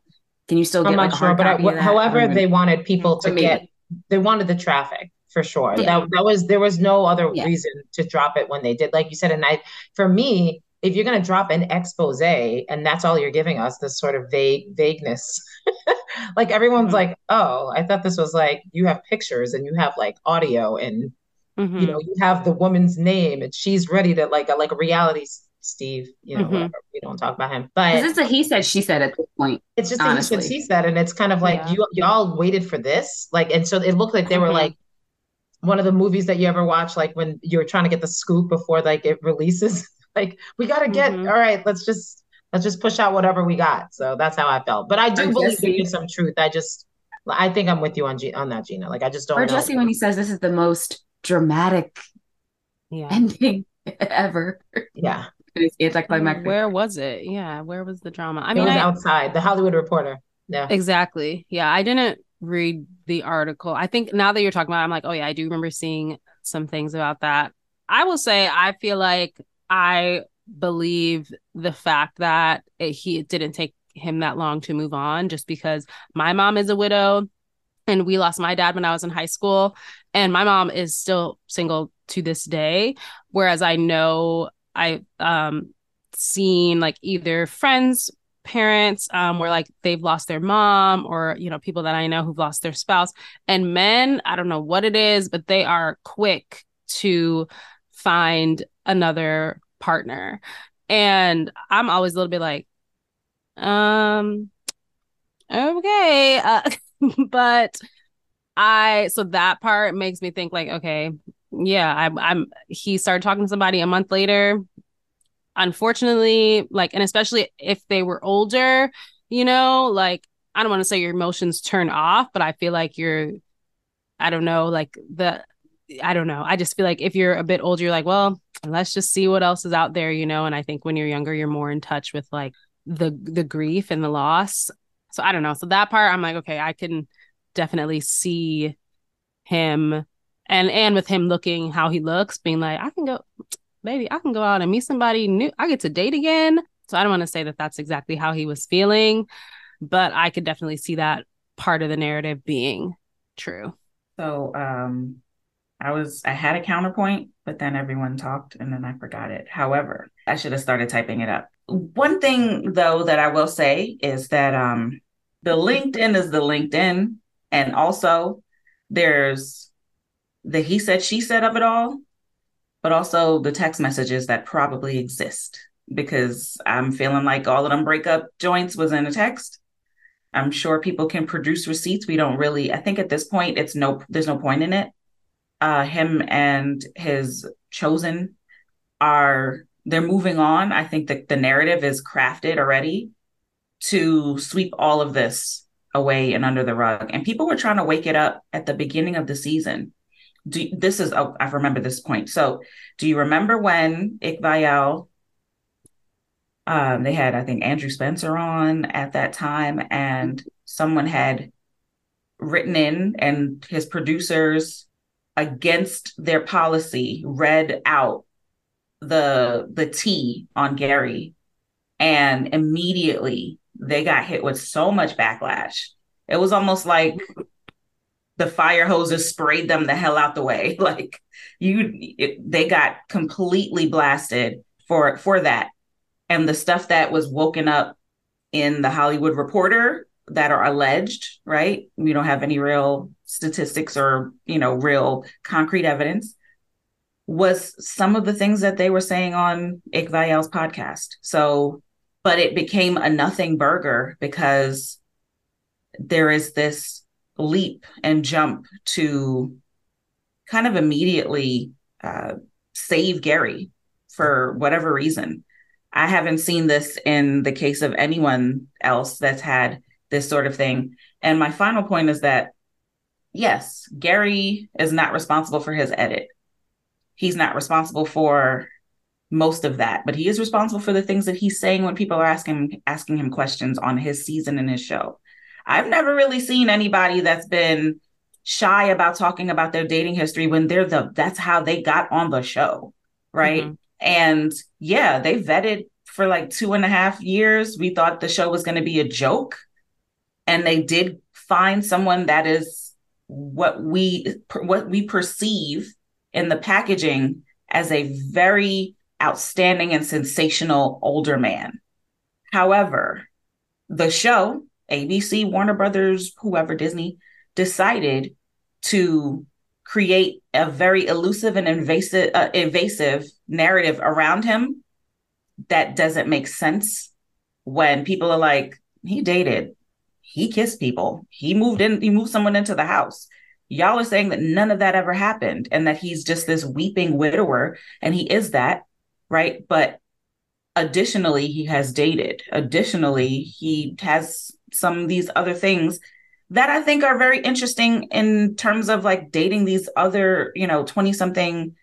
Can you still get I'm not sure, but I, copy of? I however, they wanted people to maybe. get, they wanted the traffic for sure. Yeah. That that was there was no other Yeah. reason to drop it when they did. Like you said, and I, for me, if you're gonna drop an expose and that's all you're giving us, this sort of vague vagueness, <laughs> like everyone's Mhm. like, oh, I thought this was like you have pictures and you have like audio and Mhm. you know you have the woman's name and she's ready to like a like a reality Steve, you know, Mhm. whatever. We don't talk about him but it's a he said, she said at this point. it's just a he said, honestly. she said, and it's kind of like Yeah. you y'all waited for this, like, and so it looked like they were Mhm. like one of the movies that you ever watch, like when you're trying to get the scoop before like it releases. <laughs> like, we gotta get Mhm. all right. Let's just let's just push out whatever we got. So that's how I felt. But I do Or believe there Jesse. is some truth. I just, I think I'm with you on G- on that, Gena. Like, I just don't Or know. Jesse when he says this is the most dramatic Yeah. ending <laughs> ever. yeah, It's anticlimactic. Where was it? Yeah, where was the drama? I it mean, was I, outside the Hollywood Reporter. Yeah, exactly. Yeah, I didn't read the article. I think now that you're talking about, it, I'm like, oh yeah, I do remember seeing some things about that. I will say, I feel like I believe the fact that it, he it didn't take him that long to move on, just because my mom is a widow, and we lost my dad when I was in high school, and my mom is still single to this day. Whereas I know I um seen like either friends parents um where like they've lost their mom or you know people that I know who've lost their spouse and men I don't know what it is but they are quick to find another partner and I'm always a little bit like Um okay. Uh, <laughs> but I so that part makes me think like, okay, yeah, I'm I'm he started talking to somebody a month later. Unfortunately, like, and especially if they were older, you know, like I don't want to say your emotions turn off, but I feel like you're I don't know, like the I don't know. I just feel like if you're a bit older, you're like, well, let's just see what else is out there, you know. And I think when you're younger, you're more in touch with like the the grief and the loss. So I don't know. So that part, I'm like, okay, I can definitely see him and and with him looking how he looks, being like, I can go, baby, I can go out and meet somebody new. I get to date again. So I don't want to say that that's exactly how he was feeling, but I could definitely see that part of the narrative being true. So um I was I had a counterpoint, but then everyone talked and then I forgot it. However, I should have started typing it up. One thing though that I will say is that um the LinkedIn is the LinkedIn and also there's the he said she said of it all, but also the text messages that probably exist because I'm feeling like all of them breakup joints was in a text. I'm sure people can produce receipts. We don't really, I think at this point, it's no, there's no point in it. Uh, him and his chosen are, they're moving on. I think that the narrative is crafted already to sweep all of this away and under the rug. And people were trying to wake it up at the beginning of the season. Do, this is, oh, I remember this point. So, do you remember when Iqbal um, they had, I think, Andrew Spencer on at that time, and someone had written in, and his producers, against their policy, read out the the T on Gerry, and immediately they got hit with so much backlash. It was almost like the fire hoses sprayed them the hell out the way. <laughs> Like you, it, they got completely blasted for for that and the stuff that was woken up in the Hollywood Reporter that are alleged, right? We don't have any real statistics or, you know, real concrete evidence was some of the things that they were saying on Iqbal's podcast. So, but it became a nothing burger because there is this leap and jump to kind of immediately uh, save Gerry for whatever reason. I haven't seen this in the case of anyone else that's had this sort of thing. And my final point is that, yes, Gerry is not responsible for his edit. He's not responsible for most of that, but he is responsible for the things that he's saying when people are asking asking him questions on his season and his show. I've never really seen anybody that's been shy about talking about their dating history when they're the that's how they got on the show, right? Mm-hmm. And yeah, they vetted for like two and a half years. We thought the show was going to be a joke. And they did find someone that is what we what we perceive in the packaging as a very outstanding and sensational older man. However, the show, ABC, Warner Brothers, whoever Disney decided to create a very elusive and invasive uh, invasive narrative around him that doesn't make sense when people are like he dated he kissed people he moved in he moved someone into the house y'all are saying that none of that ever happened and that he's just this weeping widower and he is that right but additionally he has dated additionally he has some of these other things that I think are very interesting in terms of like dating these other, you know, 20 something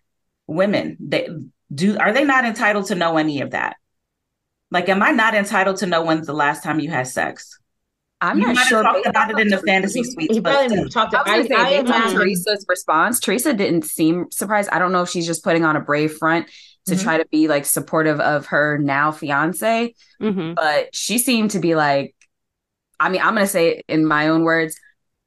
women. They do are they not entitled to know any of that? Like, am I not entitled to know when's the last time you had sex? I'm you not sure. Talked about it in the fantasy suite. He probably talked about I, I, I, Theresa's response. Theresa didn't seem surprised. I don't know if she's just putting on a brave front to mm-hmm. try to be like supportive of her now fiance, mm-hmm. but she seemed to be like, I mean, I'm going to say it in my own words.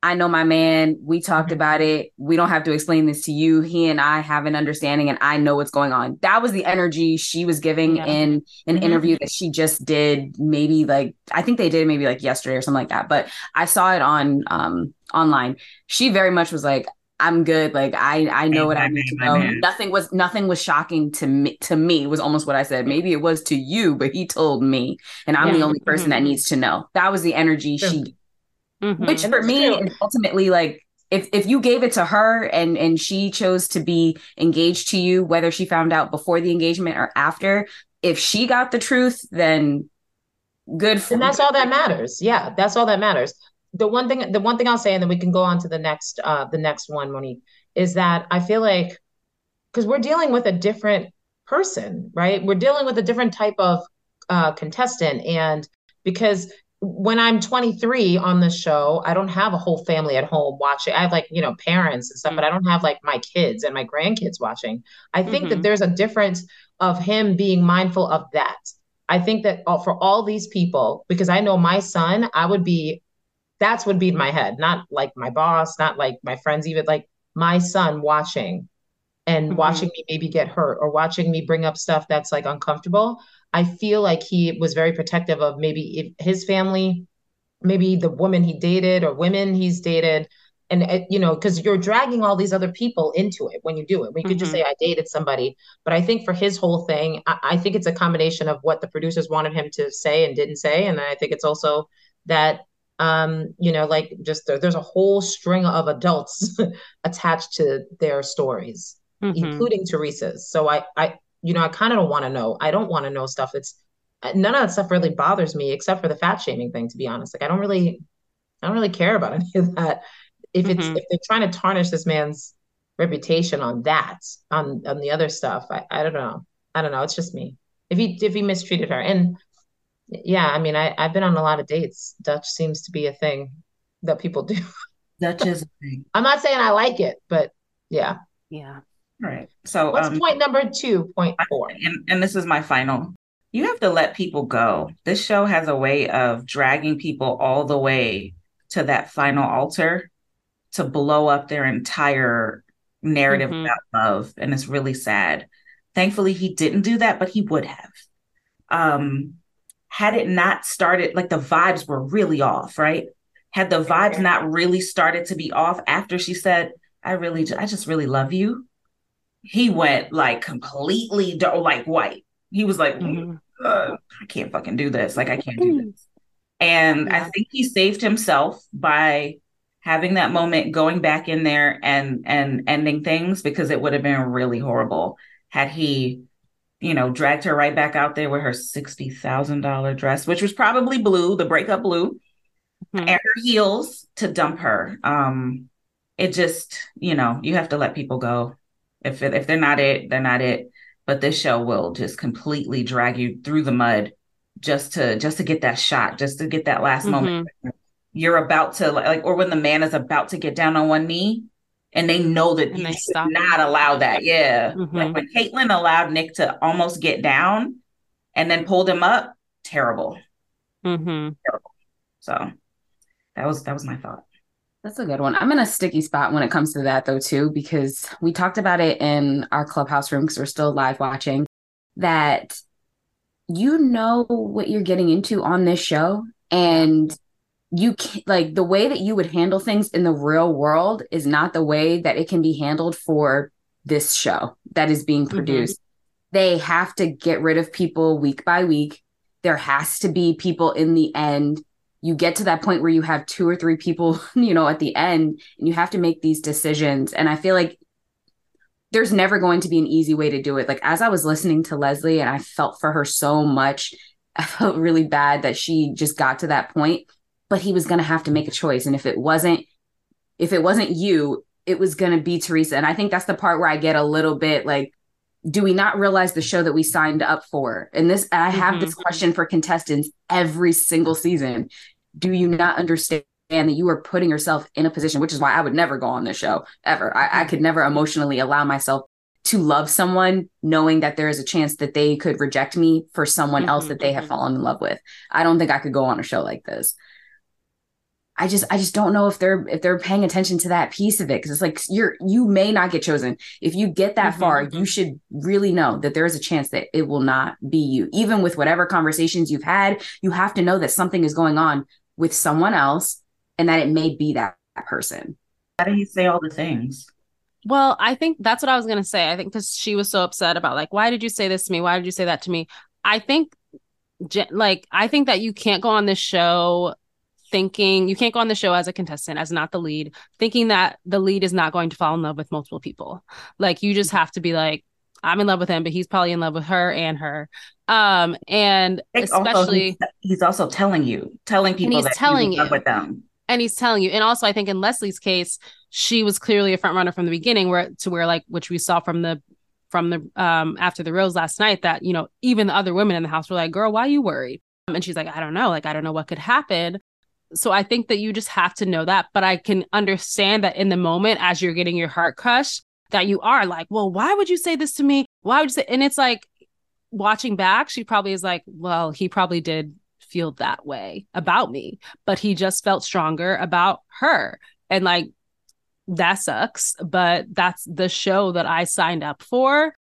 I know my man. We talked mm-hmm. about it. We don't have to explain this to you. He and I have an understanding and I know what's going on. That was the energy she was giving yeah. in an mm-hmm. interview that she just did maybe like I think they did maybe like yesterday or something like that. But I saw it on um online. She very much was like I'm good. Like I I know what I need to know. Nothing was nothing was shocking to me to me was almost what I said. Maybe it was to you, but he told me. And I'm yeah. the only person mm-hmm. that needs to know. That was the energy she mm-hmm. which for me is ultimately like if if you gave it to her and and she chose to be engaged to you, whether she found out before the engagement or after, if she got the truth, then good for and that's all that matters. Yeah, that's all that matters the one thing the one thing I'll say, and then we can go on to the next uh the next one, Monique, is that I feel like because we're dealing with a different person, right? We're dealing with a different type of uh contestant. And because when I'm 23 on the show, I don't have a whole family at home watching. I have like, you know, parents and stuff, but I don't have like my kids and my grandkids watching. I think mm-hmm. that there's a difference of him being mindful of that. I think that for all these people, because I know my son, I would be that's would be in my head, not like my boss, not like my friends, even like my son watching and mm-hmm. watching me maybe get hurt or watching me bring up stuff that's like uncomfortable. I feel like he was very protective of maybe if his family, maybe the woman he dated or women he's dated. And, uh, you know, because you're dragging all these other people into it when you do it. We mm-hmm. could just say, I dated somebody. But I think for his whole thing, I, I think it's a combination of what the producers wanted him to say and didn't say. And I think it's also that um you know like just there, there's a whole string of adults <laughs> attached to their stories mm-hmm. including theresa's so i i you know i kind of don't want to know i don't want to know stuff that's uh, none of that stuff really bothers me except for the fat shaming thing to be honest like i don't really i don't really care about <laughs> any of that if it's mm-hmm. if they're trying to tarnish this man's reputation on that on on the other stuff i i don't know i don't know it's just me if he if he mistreated her and yeah, I mean, I, I've been on a lot of dates. Dutch seems to be a thing that people <laughs> do. Dutch is a thing. I'm not saying I like it, but yeah. Yeah. All right. So what's um, point number two? Point four. And, and this is my final. You have to let people go. This show has a way of dragging people all the way to that final altar to blow up their entire narrative mm-hmm. about love. And it's really sad. Thankfully, he didn't do that, but he would have. Um, had it not started, like the vibes were really off, right? Had the vibes not really started to be off after she said, I really, I just really love you. He went like completely like white. He was like, uh, I can't fucking do this. Like, I can't do this. And. I think he saved himself by having that moment, going back in there and and ending things because it would have been really horrible had he you know, dragged her right back out there with her $60,000 dress, which was probably blue, the breakup blue, mm-hmm. and her heels to dump her. Um, it just, you know, you have to let people go. If if they're not it, they're not it. But this show will just completely drag you through the mud just to just to get that shot, just to get that last mm-hmm. moment. You're about to like, or when the man is about to get down on one knee and they know that and you should not allow that. Yeah. Mm-hmm. Like when Kaitlyn allowed Nick to almost get down and then pulled him up, terrible. Mm-hmm. Terrible. So that was that was my thought. That's a good one. I'm in a sticky spot when it comes to that though too, because we talked about it in our clubhouse room because we're still live watching. That you know what you're getting into on this show, and you can like the way that you would handle things in the real world is not the way that it can be handled for this show that is being mm-hmm. produced. Mm-hmm. They have to get rid of people week by week. There has to be people in the end. You get to that point where you have two or three people, <laughs> you know, at the end, and you have to make these decisions. And I feel like there's never going to be an easy way to do it. Like as I was listening to Leslie and I felt for her so much, <laughs> I felt really bad that she just got to that point but he was going to have to make a choice and if it wasn't if it wasn't you it was going to be theresa and i think that's the part where i get a little bit like do we not realize the show that we signed up for and this i have mm-hmm. this question for contestants every single season do you not understand that you are putting yourself in a position which is why i would never go on this show ever I, I could never emotionally allow myself to love someone knowing that there is a chance that they could reject me for someone mm-hmm. else that they have mm-hmm. fallen in love with i don't think i could go on a show like this I just I just don't know if they're if they're paying attention to that piece of it because it's like you're you may not get chosen. If you get that mm-hmm. far, you mm-hmm. should really know that there is a chance that it will not be you. Even with whatever conversations you've had, you have to know that something is going on with someone else and that it may be that, that person. How did you say all the things? Well, I think that's what I was going to say. I think because she was so upset about, like, why did you say this to me? Why did you say that to me? I think, like, I think that you can't go on this show thinking, you can't go on the show as a contestant, as not the lead, thinking that the lead is not going to fall in love with multiple people. Like, you just have to be like, I'm in love with him, but he's probably in love with her and her. Um, and especially also, he's, he's, also telling you, telling people he's telling you with them. And he's telling you. And also I think in Leslie's case, she was clearly a front runner from the beginning, where to where like which we saw from the from the um after the rose last night that you know even the other women in the house were like girl why are you worried and she's like i don't know like i don't know what could happen so i think that you just have to know that but i can understand that in the moment as you're getting your heart crushed that you are like well why would you say this to me why would you say and it's like watching back she probably is like well he probably did feel that way about me but he just felt stronger about her and like that sucks, but that's the show that I signed up for.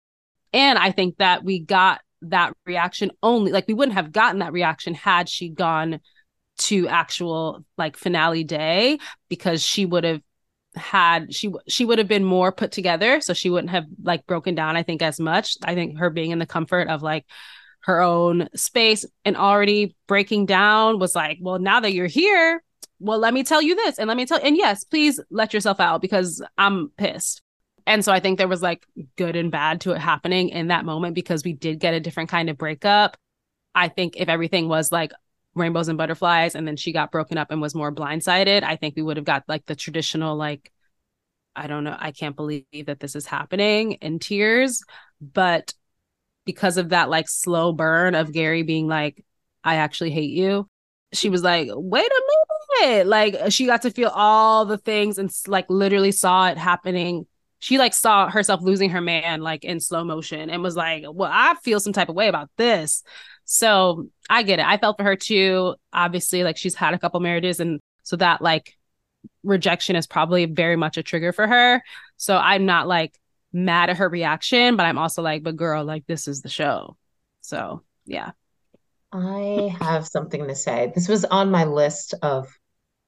And I think that we got that reaction only like we wouldn't have gotten that reaction had she gone to actual like finale day because she would have had she she would have been more put together so she wouldn't have like broken down i think as much i think her being in the comfort of like her own space and already breaking down was like well now that you're here well, let me tell you this and let me tell and yes, please let yourself out because I'm pissed. And so I think there was like good and bad to it happening in that moment because we did get a different kind of breakup. I think if everything was like rainbows and butterflies and then she got broken up and was more blindsided, I think we would have got like the traditional like I don't know, I can't believe that this is happening in tears, but because of that like slow burn of Gerry being like I actually hate you, she was like, "Wait a minute. Like uh, she got to feel all the things and like literally saw it happening. She like saw herself losing her man like in slow motion and was like, "Well, I feel some type of way about this." So I get it. I felt for her too. Obviously, like she's had a couple marriages, and so that like rejection is probably very much a trigger for her. So I'm not like mad at her reaction, but I'm also like, "But girl, like this is the show." So yeah. I have something to say. This was on my list of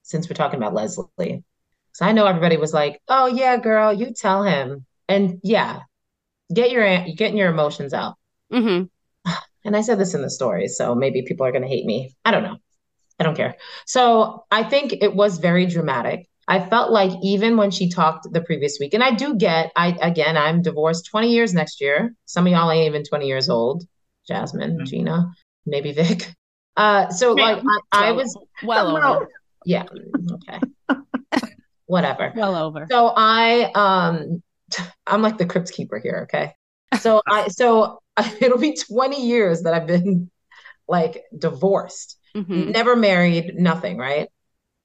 since we're talking about Leslie. So I know everybody was like, "Oh yeah, girl, you tell him." And yeah, get your getting your emotions out. Mm-hmm. And I said this in the story, so maybe people are going to hate me. I don't know. I don't care. So I think it was very dramatic. I felt like even when she talked the previous week, and I do get, I again, I'm divorced 20 years next year. Some of y'all ain't even 20 years old. Jasmine, mm-hmm. Gena, maybe Vic. Uh, so like I, I was well over. Yeah. Okay. <laughs> Whatever. Well over. So I um I'm like the crypt keeper here, okay? So I so <laughs> it'll be 20 years that I've been like divorced. Mm-hmm. Never married, nothing, right?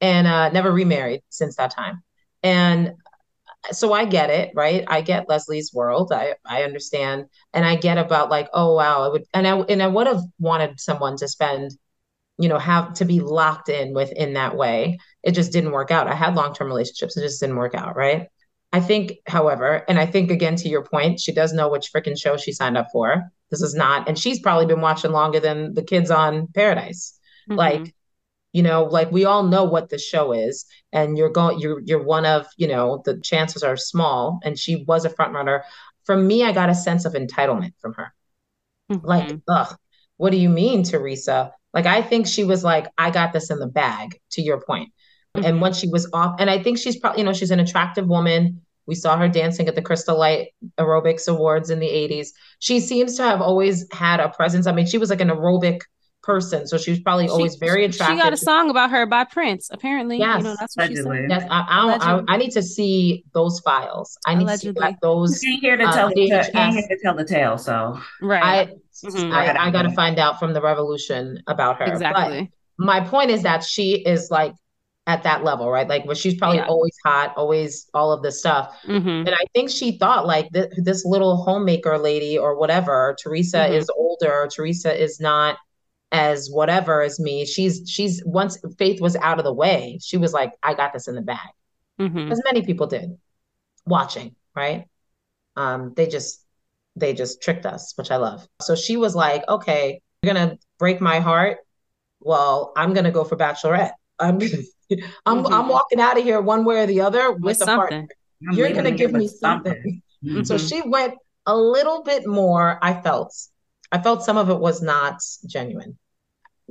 And uh never remarried since that time. And so I get it, right? I get Leslie's world. I I understand, and I get about like, oh wow, I would, and I and I would have wanted someone to spend you know have to be locked in within that way it just didn't work out i had long-term relationships it just didn't work out right i think however and i think again to your point she does know which freaking show she signed up for this is not and she's probably been watching longer than the kids on paradise mm-hmm. like you know like we all know what the show is and you're going you're you're one of you know the chances are small and she was a front runner from me i got a sense of entitlement from her mm-hmm. like ugh what do you mean theresa like I think she was like, I got this in the bag, to your point. Mm-hmm. And when she was off, and I think she's probably, you know, she's an attractive woman. We saw her dancing at the Crystal Light Aerobics Awards in the 80s. She seems to have always had a presence. I mean, she was like an aerobic person, so she was probably she, always very attractive. She got a song about her by Prince, apparently. Yes, you know, that's what Allegedly. she said. Yes, I, I, I, I, need to see those files. I need Allegedly. to see those. You ain't here to tell uh, the, here to tell the tale, so right. I, Mm-hmm. I, I got to find out from the revolution about her. Exactly. But my point is that she is like at that level, right? Like, well, she's probably yeah. always hot, always all of this stuff. Mm-hmm. And I think she thought like th- this little homemaker lady or whatever. Theresa mm-hmm. is older. Theresa is not as whatever as me. She's she's once Faith was out of the way, she was like, I got this in the bag, mm-hmm. as many people did, watching, right? Um, they just they just tricked us, which I love. So she was like, okay, you're going to break my heart. Well, I'm going to go for Bachelorette. I'm, <laughs> <laughs> I'm mm-hmm. I'm walking out of here one way or the other with, with a partner. You're gonna give me something. something. <laughs> Mm-hmm. So she went a little bit more. I felt, I felt some of it was not genuine.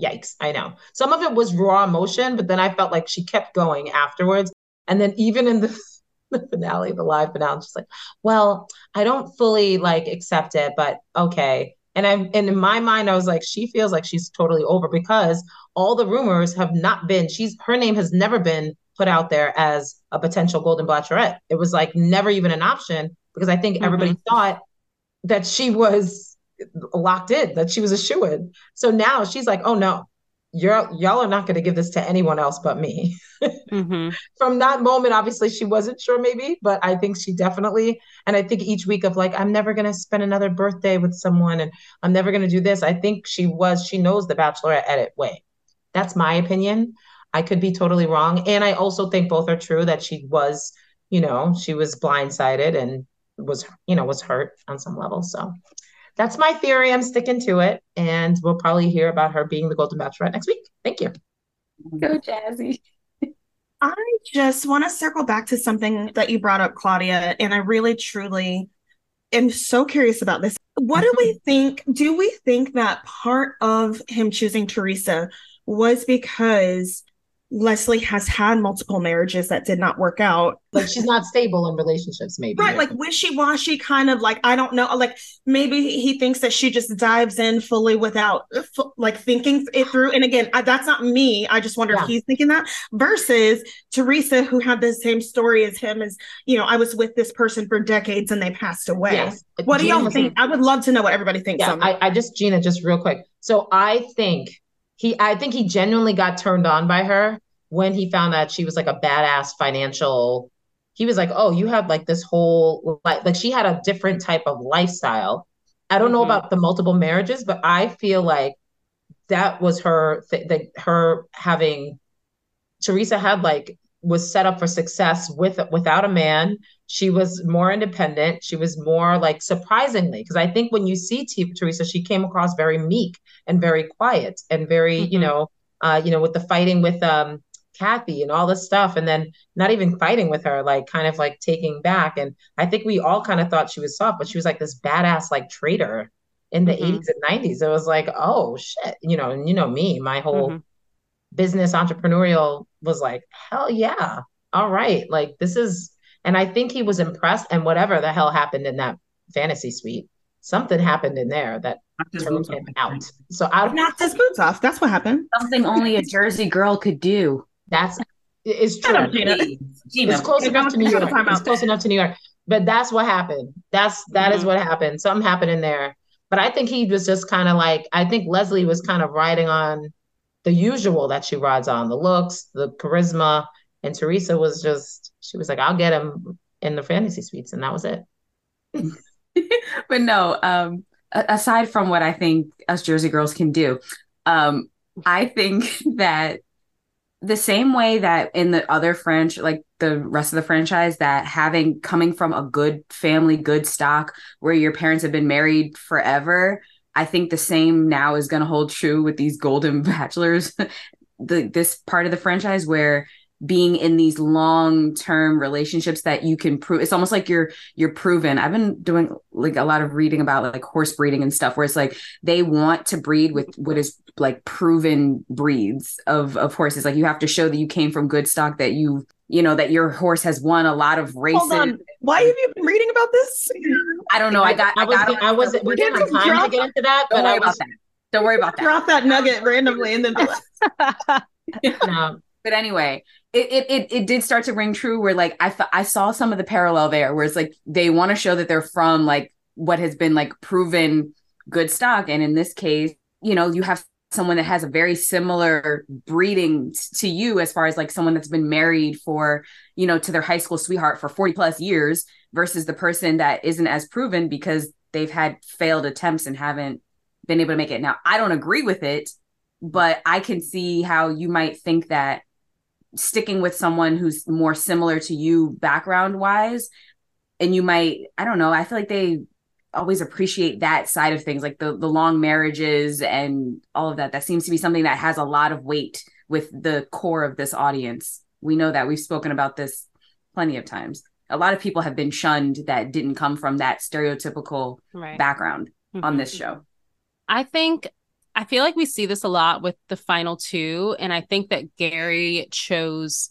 Yikes! I know some of it was raw emotion, but then I felt like she kept going afterwards. And then even in the <laughs> the finale, the live finale, just like, well, I don't fully like accept it, but okay. And I'm and in my mind, I was like, she feels like she's totally over because all the rumors have not been, she's her name has never been put out there as a potential golden bachelorette. It was like never even an option because I think mm-hmm. everybody thought that she was locked in, that she was a shoe in. So now she's like, oh no, you're y'all are not going to give this to anyone else but me. mm-hmm. <laughs> From that moment, obviously she wasn't sure, maybe, but I think she definitely. And I think each week of like, I'm never going to spend another birthday with someone, and I'm never going to do this. I think she was. She knows the Bachelorette edit way. That's my opinion. I could be totally wrong, and I also think both are true. That she was, you know, she was blindsided and was, you know, was hurt on some level. So that's my theory. I'm sticking to it. And we'll probably hear about her being the Golden Bachelorette next week. Thank you. Go, Jazzy. I just want to circle back to something that you brought up, Claudia. And I really, truly am so curious about this. What do we mm-hmm. think? Do we think that part of him choosing Theresa was because Leslie has had multiple marriages that did not work out. Like she's not stable in relationships, maybe. Right. Like wishy washy, kind of like, I don't know. Like maybe he thinks that she just dives in fully without like thinking it through. And again, I, that's not me. I just wonder yeah. if he's thinking that versus Theresa, who had the same story as him, as, you know, I was with this person for decades and they passed away. Yes. What Gena do y'all think? I would love to know what everybody thinks. Yeah, I, I just, Gena, just real quick. So I think he I think he genuinely got turned on by her when he found that she was like a badass financial he was like oh you have like this whole like like she had a different type of lifestyle i don't mm-hmm. know about the multiple marriages but i feel like that was her th- that her having theresa had like was set up for success with without a man she was more independent she was more like surprisingly because i think when you see T- theresa she came across very meek and very quiet and very mm-hmm. you know uh you know with the fighting with um Kathy and all this stuff and then not even fighting with her like kind of like taking back and I think we all kind of thought she was soft but she was like this badass like traitor in the mm-hmm. 80s and 90s it was like oh shit you know and you know me my whole mm-hmm. Business entrepreneurial was like hell yeah all right like this is and I think he was impressed and whatever the hell happened in that fantasy suite something happened in there that turned him out. So I knocked his boots off. That's what happened. Something only a Jersey girl could do. That's it's true. It's close enough to New York. It's close enough to New York. But that's what happened. That's that mm-hmm. is what happened. Something happened in there. But I think he was just kind of like I think Leslie was kind of riding on the usual that she rides on, the looks, the charisma, and Theresa was just she was like, I'll get him in the fantasy suites, and that was it. <laughs> but no, um, aside from what I think us Jersey girls can do, um, I think <laughs> that the same way that in the other French, like the rest of the franchise, that having coming from a good family, good stock, where your parents have been married forever, I think the same now is going to hold true with these golden <laughs> bachelors. the this part of the franchise where being in these long-term relationships that you can prove it's almost like you're you're proven i've been doing like a lot of reading about like horse breeding and stuff where it's like they want to breed with what is like proven breeds of of horses like you have to show that you came from good stock that you you know that your horse has won a lot of races. Why have you been reading about this? I don't know. I got i, I was I, got, I wasn't we didn't have time to get into that don't but worry I was, about that. Don't worry about that. Drop that nugget randomly and then <laughs> no. <laughs> But anyway it, it it did start to ring true where like I I saw some of the parallel there where it's like they want to show that they're from like what has been like proven good stock. And in this case you know you have someone that has a very similar breeding to you as far as like someone that's been married for you know to their high school sweetheart for 40 plus years versus the person that isn't as proven because they've had failed attempts and haven't been able to make it. Now i don't agree with it but i can see how you might think that sticking with someone who's more similar to you background wise and you might i don't know i feel like they always appreciate that side of things like the the long marriages and all of that that seems to be something that has a lot of weight with the core of this audience. We know that we've spoken about this plenty of times. A lot of people have been shunned that didn't come from that stereotypical right. background mm-hmm. on this show. I think I feel like we see this a lot with the final two. And I think that Gerry chose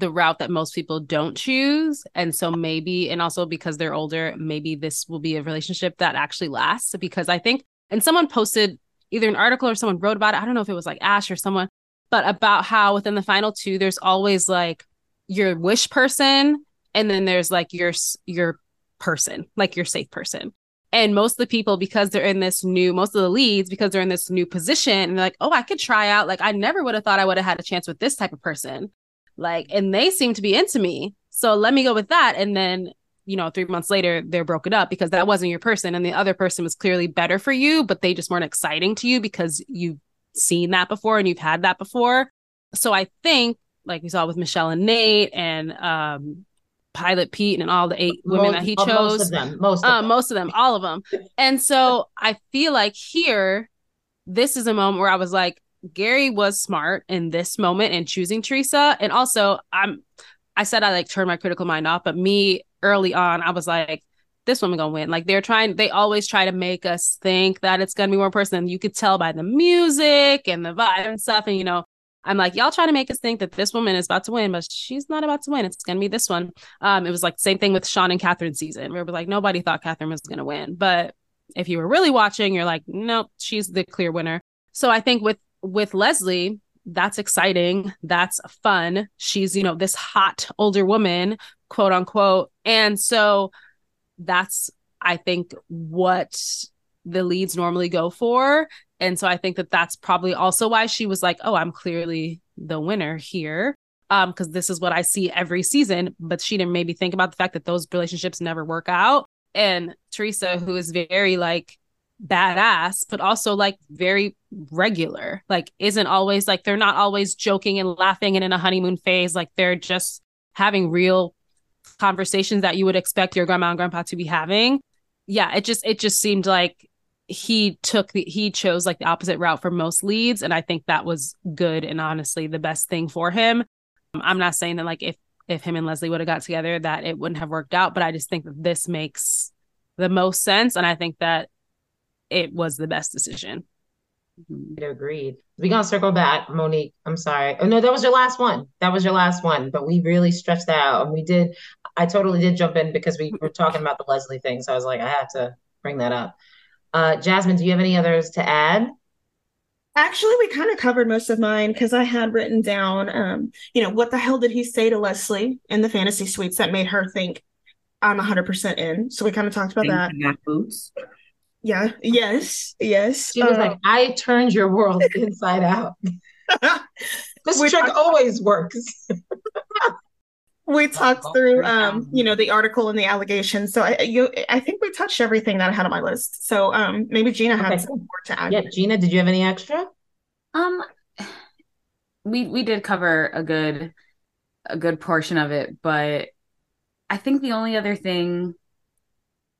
the route that most people don't choose. And so maybe, and also because they're older, maybe this will be a relationship that actually lasts. Because I think, and someone posted either an article or someone wrote about it. I don't know if it was like Ash or someone, but about how within the final two, there's always like your wish person, and then there's like your your person, like your safe person. And most of the people, because they're in this new, most of the leads, because they're in this new position, and they're like, oh, I could try out. Like, I never would have thought I would have had a chance with this type of person. Like, and they seem to be into me. So let me go with that. And then, you know, three months later, they're broken up because that wasn't your person. And the other person was clearly better for you, but they just weren't exciting to you because you've seen that before and you've had that before. So I think, like we saw with Michelle and Nayte and um, Pilot Pete and all the eight women most, that he chose. Most of them. Most of, uh, them. most of them. All of them. <laughs> And so I feel like here, this is a moment where I was like, Gary was smart in this moment in choosing Theresa. And also, I'm I said I like turned my critical mind off, but me early on, I was like, this woman gonna win. Like they're trying, they always try to make us think that it's gonna be one person. You could tell by the music and the vibe and stuff. And you know, I'm like, y'all trying to make us think that this woman is about to win, but she's not about to win. It's gonna be this one. Um, it was like same thing with Sean and Catherine season, where was like nobody thought Catherine was gonna win. But if you were really watching, you're like, nope, she's the clear winner. So I think with with Leslie, that's exciting. That's fun. She's, you know, this hot older woman, quote unquote. And so that's, I think, what the leads normally go for. And so I think that that's probably also why she was like, oh, I'm clearly the winner here. Um, because this is what I see every season. But she didn't maybe think about the fact that those relationships never work out. And Theresa, who is very like badass, but also like very regular. Like, isn't always like they're not always joking and laughing and in a honeymoon phase. Like, they're just having real conversations that you would expect your grandma and grandpa to be having. Yeah, it just it just seemed like he took the he chose like the opposite route for most leads and i think that was good and honestly the best thing for him i'm not saying that like if if him and leslie would have got together that it wouldn't have worked out but i just think that this makes the most sense and i think that it was the best decision. Agreed. We're gonna circle back, Monique. I'm sorry. Oh no, that was your last one. That was your last one. But we really stretched that out, and we did. I totally did jump in because we were talking about the Leslie thing, so I was like, I have to bring that up. Uh, Jasmine, do you have any others to add? Actually, we kind of covered most of mine because I had written down, um, you know, what the hell did he say to Leslie in the fantasy suites that made her think I'm 100% in? So we kind of talked about that. Boots. Yeah. Yes. Yes. She was uh, like, I turned your world <laughs> inside out. <laughs> this trick talk- always works. <laughs> we talked through um, you know, the article and the allegations. So I you I think we touched everything that I had on my list. So um maybe Gena okay. had some more to add. Yeah, Gena, did you have any extra? Um we we did cover a good a good portion of it, but I think the only other thing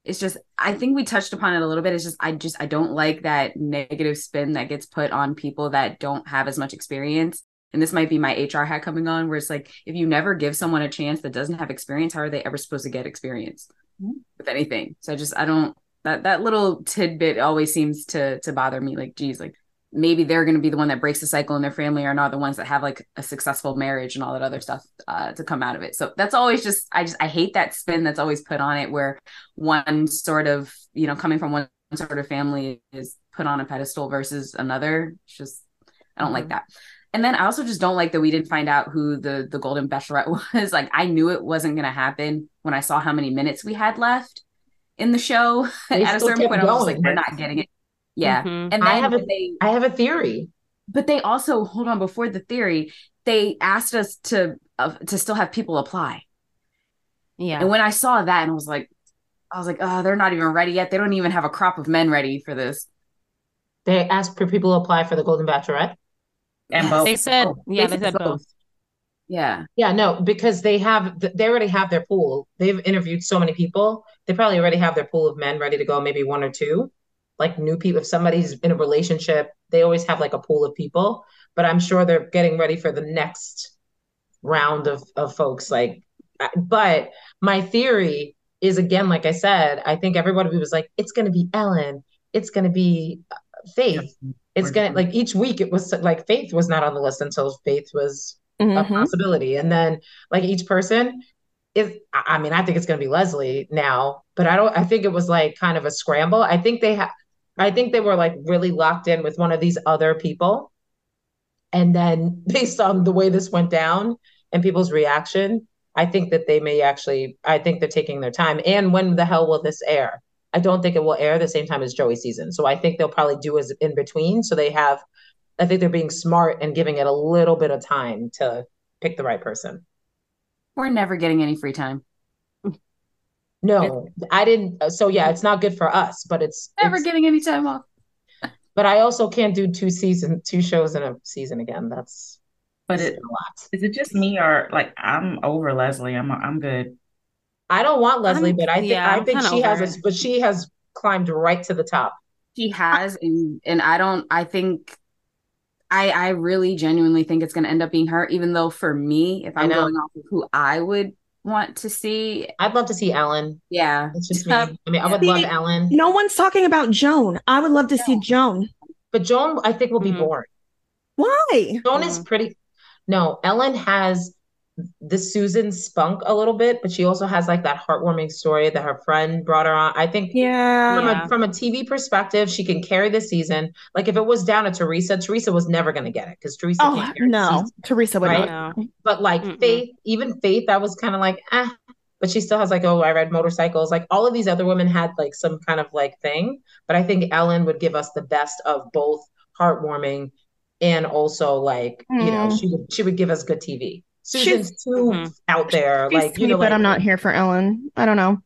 it's just i think we touched upon it a little bit. It's just i just i don't like that negative spin that gets put on people that don't have as much experience. And this might be my hr hat coming on where it's like if you never give someone a chance that doesn't have experience how are they ever supposed to get experience mm-hmm. with anything? So i just i don't that that little tidbit always seems to to bother me like geez like maybe they're going to be the one that breaks the cycle in their family are not the ones that have like a successful marriage and all that other stuff uh, to come out of it. So that's always just i just i hate that spin that's always put on it where one sort of you know coming from one sort of family is put on a pedestal versus another. It's just i don't mm-hmm. like that. And then i also just don't like that we didn't find out who the the golden bachelorette <laughs> was. Like i knew it wasn't going to happen when i saw how many minutes we had left in the show <laughs> at a certain point i was like we're not getting it yeah. Mm-hmm. And I have a they, I have a theory. But they also hold on before the theory, they asked us to uh, to still have people apply. Yeah. And when I saw that and I was like I was like, "Oh, they're not even ready yet. They don't even have a crop of men ready for this." They asked for people to apply for the Golden Bachelorette. And yes. both. They said, oh, yeah, they, they said both. both. Yeah. Yeah, no, because they have they already have their pool. They've interviewed so many people. They probably already have their pool of men ready to go, maybe one or two like new people. If somebody's in a relationship, they always have like a pool of people. But I'm sure they're getting ready for the next round of of folks. Like, but my theory is again, like I said, I think everybody was like, it's going to be Ellen, it's going to be uh, Faith, it's going to like each week it was like Faith was not on the list until Faith was mm-hmm. a possibility, and then like each person is I mean, I think it's going to be Leslie now, but I don't. I think it was like kind of a scramble. I think they have. I think they were like really locked in with one of these other people, and then <laughs> based on the way this went down and people's reaction, I think that they may actually. I think they're taking their time. And when the hell will this air? I don't think it will air the same time as Joey season. So I think they'll probably do as in between. So they have. I think they're being smart and giving it a little bit of time to pick the right person. We're never getting any free time. No, I didn't. Uh, so yeah, it's not good for us, but it's never it's, getting any time off. But I also can't do two season, two shows in a season again. That's but it, is a lot. Is it just me or like I'm over Leslie? I'm I'm good. I don't want Leslie, I'm, but I think yeah, I think she has a, but she has climbed right to the top. She has, and and I don't. I think I I really genuinely think it's going to end up being her. Even though for me, if I'm going off of who I would want to see, I'd love to see Ellen. Yeah, it's just me. I mean, I would see, love Ellen. No one's talking about Joan. I would love to see Joan, but Joan, I think will be mm-hmm. boring. Why? Joan mm-hmm. is pretty. No, Ellen has the Susan spunk a little bit, but she also has like that heartwarming story that her friend brought her on. I think yeah. from a from a TV perspective, she can carry the season. Like if it was down to Theresa, Theresa was never gonna get it because Theresa oh, no, Theresa would right? not. But like Mm-mm. Faith, even Faith, I was kind of like, eh. But she still has like, oh, I read motorcycles. Like all of these other women had like some kind of like thing. But I think Ellen would give us the best of both heartwarming and also like, mm. you know, mm. she would she would give us good TV. Susan's she's, too mm-hmm. out there. like, you know, but like, I'm not here for Ellen. I don't know.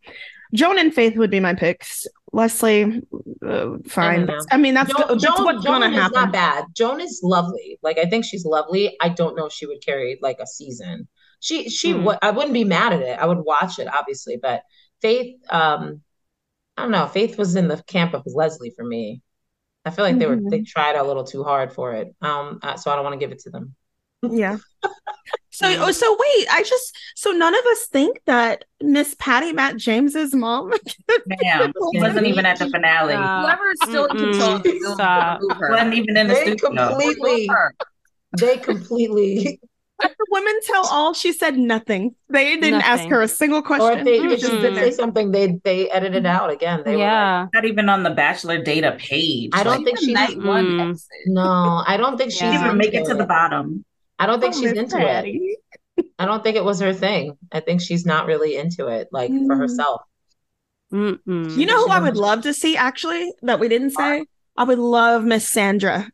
Joan and Faith would be my picks. Leslie, uh, fine. I, I, mean, that's, Joan, that's Joan, what's Joan gonna is happen. Not bad. Joan is lovely. Like, I think she's lovely. I don't know if she would carry like a season. She, she, mm. w- I wouldn't be mad at it. I would watch it, obviously. But Faith, um, I don't know. Faith was in the camp of Leslie for me. I feel like they were they mm-hmm. tried a little too hard for it. Um, uh, so I don't want to give it to them. Yeah. <laughs> So, oh, so wait, I just so none of us think that Miss Patty Matt James's mom. <laughs> Ma'am, she <laughs> wasn't even at the finale. Uh, Whoever is still in control wasn't even in the they studio. Completely, they completely. the women tell all. She said nothing. They didn't nothing. ask her a single question. Or if they mm-hmm. just did say something, they they edited out again. They yeah, like, not even on the Bachelor data page. I don't like, think she's night one. Mm. No, I don't think she's yeah. even make it to the bottom. I don't think oh, she's into Patty. it. I don't think it was her thing. I think she's not really into it, like mm. for herself. Mm-mm. You know who I would love to see actually that we didn't say? I would love Miss Sandra.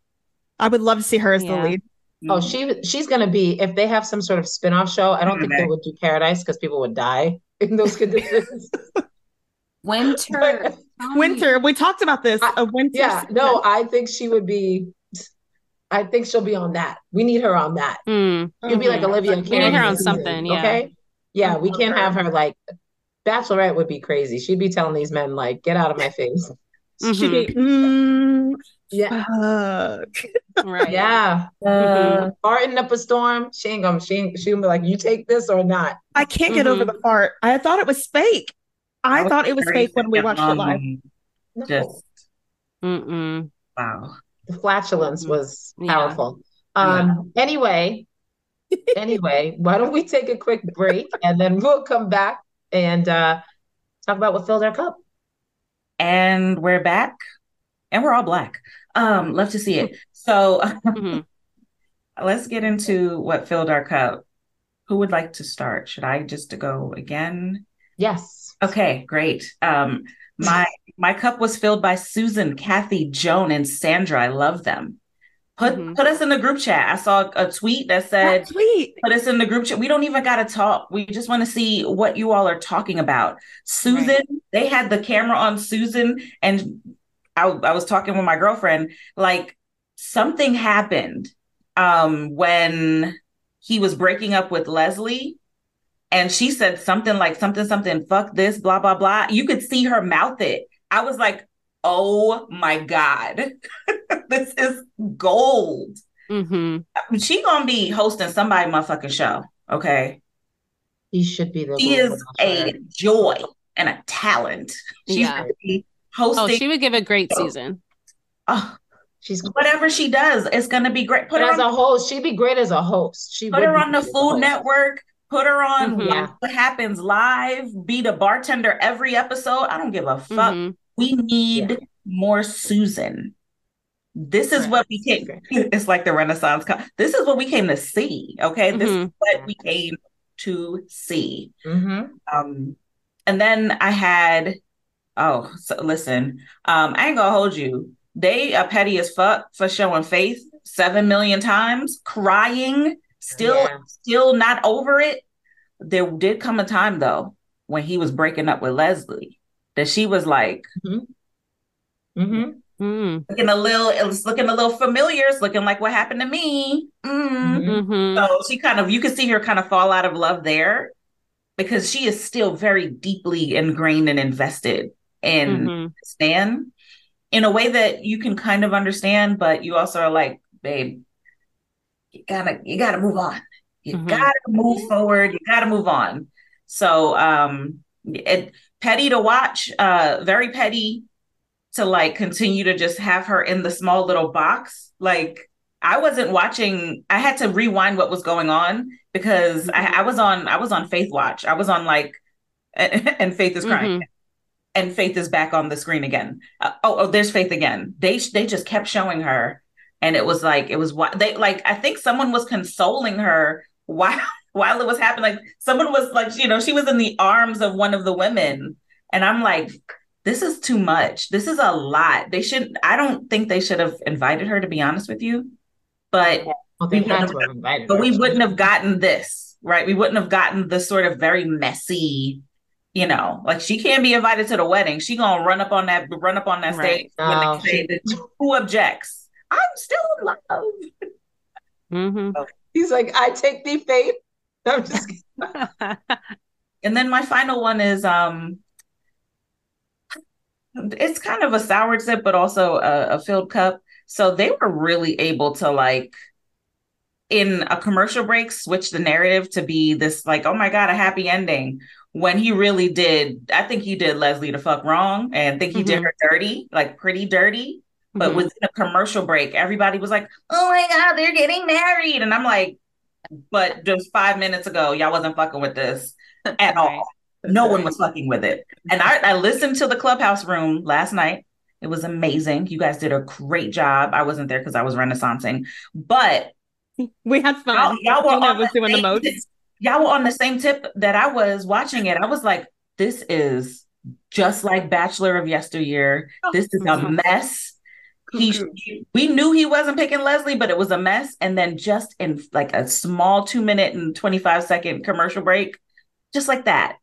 I would love to see her as yeah. the lead. Oh, she she's gonna be if they have some sort of spin-off show. I don't think they would do Paradise because people would die <laughs> in those conditions. <laughs> winter, winter. We talked about this. A winter. Yeah, season. no, I think she would be I think she'll be on that. We need her on that. Mm. You'd be like Olivia. We need her on season, something. Yeah. Okay. Yeah, we can't have her like Bachelorette would be crazy. She'd be telling these men like, "Get out of my face." Mm-hmm. She'd be, mm, yeah, right, yeah. Uh, farting up a storm. She ain't gonna. She ain't, she gonna be like, "You take this or not." I can't get mm-hmm. over the fart. I thought it was fake. I, I thought it was fake when we watched it live. Just, Mm-mm. wow the flatulence mm-hmm. was powerful. Yeah. Um, yeah. Anyway, anyway, <laughs> why don't we take a quick break and then we'll come back and uh, talk about what filled our cup. And we're back, and we're all black. Um, love to see it. So mm-hmm. <laughs> let's get into what filled our cup. Who would like to start? Should I just go again? Yes. Okay, great. Um, my my cup was filled by Susan, Kathy, Joan, and Sandra. I love them. Put mm-hmm. put us in the group chat. I saw a tweet that said, that tweet. "Put us in the group chat." We don't even got to talk. We just want to see what you all are talking about. Susan, right. they had the camera on Susan, and I, I was talking with my girlfriend. Like something happened um, when he was breaking up with Leslie and she said something like something something fuck this blah blah blah you could see her mouth it i was like oh my God, <laughs> this is gold. Mm-hmm. She gonna be hosting somebody motherfucking show. Okay. He should be the. She is a joy and a talent. She's Yeah. hosting. Oh, she would give a great season. Oh, She's whatever she does, it's gonna be great. Put her as on, a host, she'd be great as a host. She put her on the great as a Food. Network. Put her on Mhm. What happens live. Be the bartender every episode. I don't give a fuck. Mhm. We need Yeah. more Susan. This is Right. what we came. <laughs> It's like the Renaissance. This is what we came to see. Okay, this is Mhm. what we came to see. Mhm. Um, and then I had, oh, so listen, um, I ain't gonna hold you. They are petty as fuck for showing faith seven million times, crying, still, Yeah. still not over it. There did come a time though when he was breaking up with Leslie that she was like Mhm. Mm-hmm. looking a little, it was looking a little familiar. It's looking like what happened to me. Mm. Mm-hmm. So she kind of, you can see her kind of fall out of love there because she is still very deeply ingrained and invested in Mhm. Stan in a way that you can kind of understand, but you also are like, babe, you gotta, you gotta move on. You Mhm. gotta move forward. You gotta move on. So, um, it petty to watch, uh, very petty to like continue to just have her in the small little box. Like I wasn't watching, I had to rewind what was going on because I, I was on I was on Faith Watch. I was on like <laughs> and Faith is crying. Mhm. And Faith is back on the screen again. Uh, oh, oh, there's Faith again. They they just kept showing her, and it was like it was what they like. I think someone was consoling her <laughs> while while it was happening. Like someone was like, you know, she was in the arms of one of the women, and I'm like, this is too much. This is a lot. They should. I don't think they should have invited her. To be honest with you, but Well, we wouldn't have invited but her. we wouldn't have gotten this, right? We wouldn't have gotten the sort of very messy, you know, like she can't be invited to the wedding. She gonna run up on that run up on that Right. stage when No, they say that who objects. I'm still in love. Mm-hmm. He's like, I take thee, faith. <laughs> I'm just. <laughs> And then my final one is um it's kind of a sour sip, but also a, a filled cup. So they were really able to like in a commercial break switch the narrative to be this like, oh my God, a happy ending. When he really did, I think he did Leslie the fuck wrong and I think he did Mhm. her dirty, like pretty dirty. But Mhm. within a commercial break, everybody was like, oh my God, they're getting married. And I'm like, but just five minutes ago, y'all wasn't fucking with this <laughs> at all. No one was fucking with it. Mm-hmm. And I, I listened to the clubhouse room last night. It was amazing. You guys did a great job. I wasn't there because I was renaissancing, but <laughs> We had fun. y'all, y'all were on was the doing the most. Y'all were on the same tip that I was watching it. I was like, this is just like Bachelor of Yesteryear. Oh, this is a mm-hmm. mess. He, we knew he wasn't picking Leslie, but it was a mess. And then just in like a small two minute and 25 second commercial break, just like that,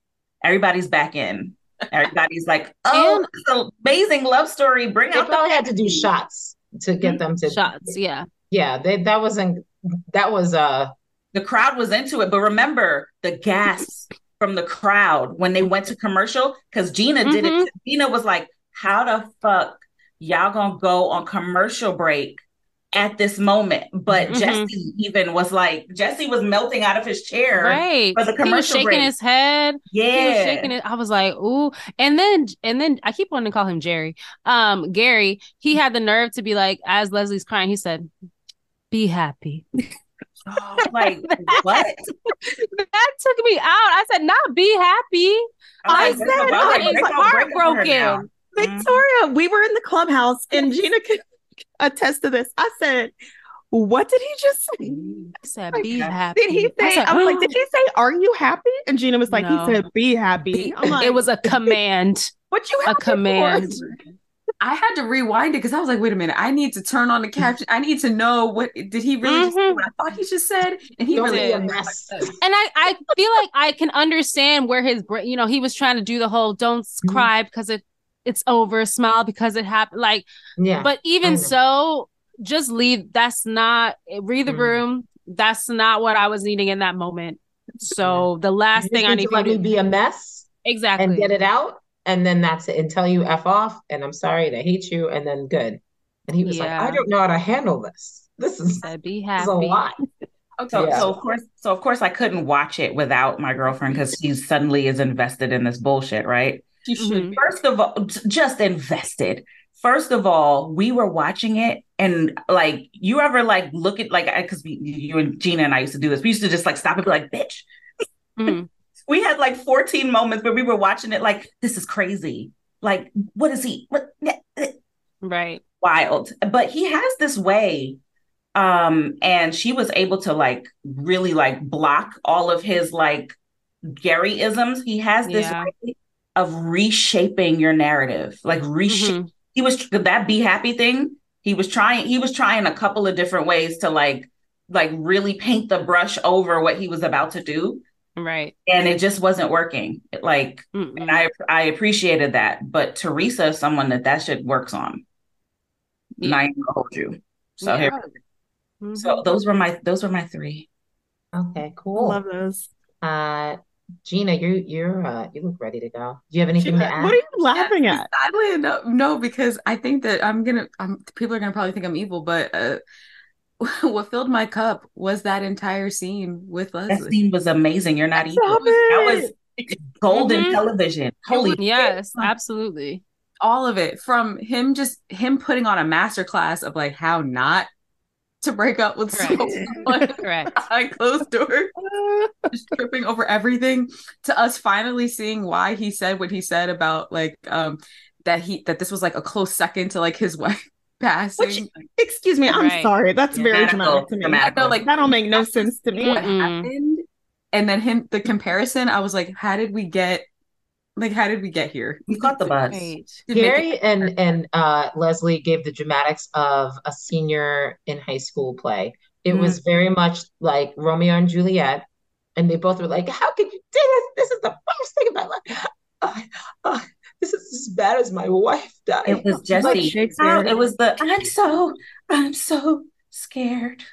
everybody's back in. Everybody's like, <laughs> oh, And- it's an amazing love story. Bring They out the probably had to do shots to get them to Shots, yeah. Yeah, they that wasn't that was uh the crowd was into it. But remember the gas from the crowd when they went to commercial because Gena did Mhm. it. Gena was like, "How the fuck y'all gonna go on commercial break at this moment?" But Mhm. Jesse even was like, Jesse was melting out of his chair Right. for the commercial. He was shaking break. his head. He was yeah, shaking it. I was like, ooh. And then and then I keep wanting to call him Jerry. Um, Gary, he had the nerve to be like, as Leslie's crying, he said, Be happy. Oh, like <laughs> what? that took me out. I said, not be happy. I said, I was up- break up for her heartbroken. now. Victoria, we were in the clubhouse and Gena can <laughs> attest to this. I said, What did he just say? I said, be happy. Did he I say, said, I was like, Did he say, Are you happy? And Gena was like, No. He said, Be happy. I'm like, it was a <laughs> command. What you a happy for?" command. I had to rewind it because I was like, wait a minute, I need to turn on the caption. I need to know what did he really just say Mhm. what I thought he just said? And he don't really be a mess. And I, I feel like I can understand where his brain, you know, he was trying to do the whole don't Mhm. cry because it it's over, smile because it happened. Like, Yeah. but even so, just leave. That's not read the Mm. room. That's not what I was needing in that moment. So the last You thing I need need to let me be a mess exactly and get it out and then that's it until you f off and i'm sorry to hate you and then good and he was yeah. like i don't know how to handle this this is, be happy. This is a lot <laughs> so, yeah. so of course, so of course, I couldn't watch it without my girlfriend because she suddenly is invested in this bullshit, right? She should. Mm-hmm. First of all, just invested. First of all, we were watching it, and like, you ever like look at like because you and Gena and I used to do this. We used to just like stop and be like, "Bitch." Mm-hmm. <laughs> we had like 14 moments where we were watching it like, "This is crazy." Like, what is he? What? Right. Wild. But he has this way um and she was able to like really like block all of his like garyisms he has this yeah. way of reshaping your narrative like reshape mm-hmm. he was that be happy thing he was trying he was trying a couple of different ways to like like really paint the brush over what he was about to do right and it just wasn't working like Mm-mm. and i i appreciated that but theresa is someone that that shit works on yeah. not even hold you so yeah. here Mm-hmm. So those were my those were my three. Okay, cool. Love those. Uh Gena, you you're uh you look ready to go. Do you have anything Gena, to add? What are you laughing yeah, at? Sadly, no, no, because I think that I'm gonna I'm people are gonna probably think I'm evil, but uh <laughs> what filled my cup was that entire scene with Leslie. That scene was amazing. You're not evil. That was golden mm-hmm. television. Holy yes, shit. absolutely. All of it from him just him putting on a master class of like how not to break up with Correct. someone <laughs> Correct. <laughs> behind closed doors, <laughs> just tripping over everything. To us finally seeing why he said what he said about like um that he that this was like a close second to like his wife passing. Which, excuse me, I'm right. sorry. That's yeah, very dramatic to me. I feel like that'll make no sense to me. What happened? And then him the comparison, I was like, how did we get like how did we get here? You caught the bus. Gary and and uh, leslie gave the dramatics of a senior in high school play. It mm was very much like romeo and juliet and they both were like how could you do this? This is the worst thing about life. This is as bad as my wife died. It was Jesse. Like Shakespeare. it was the i'm so i'm so scared.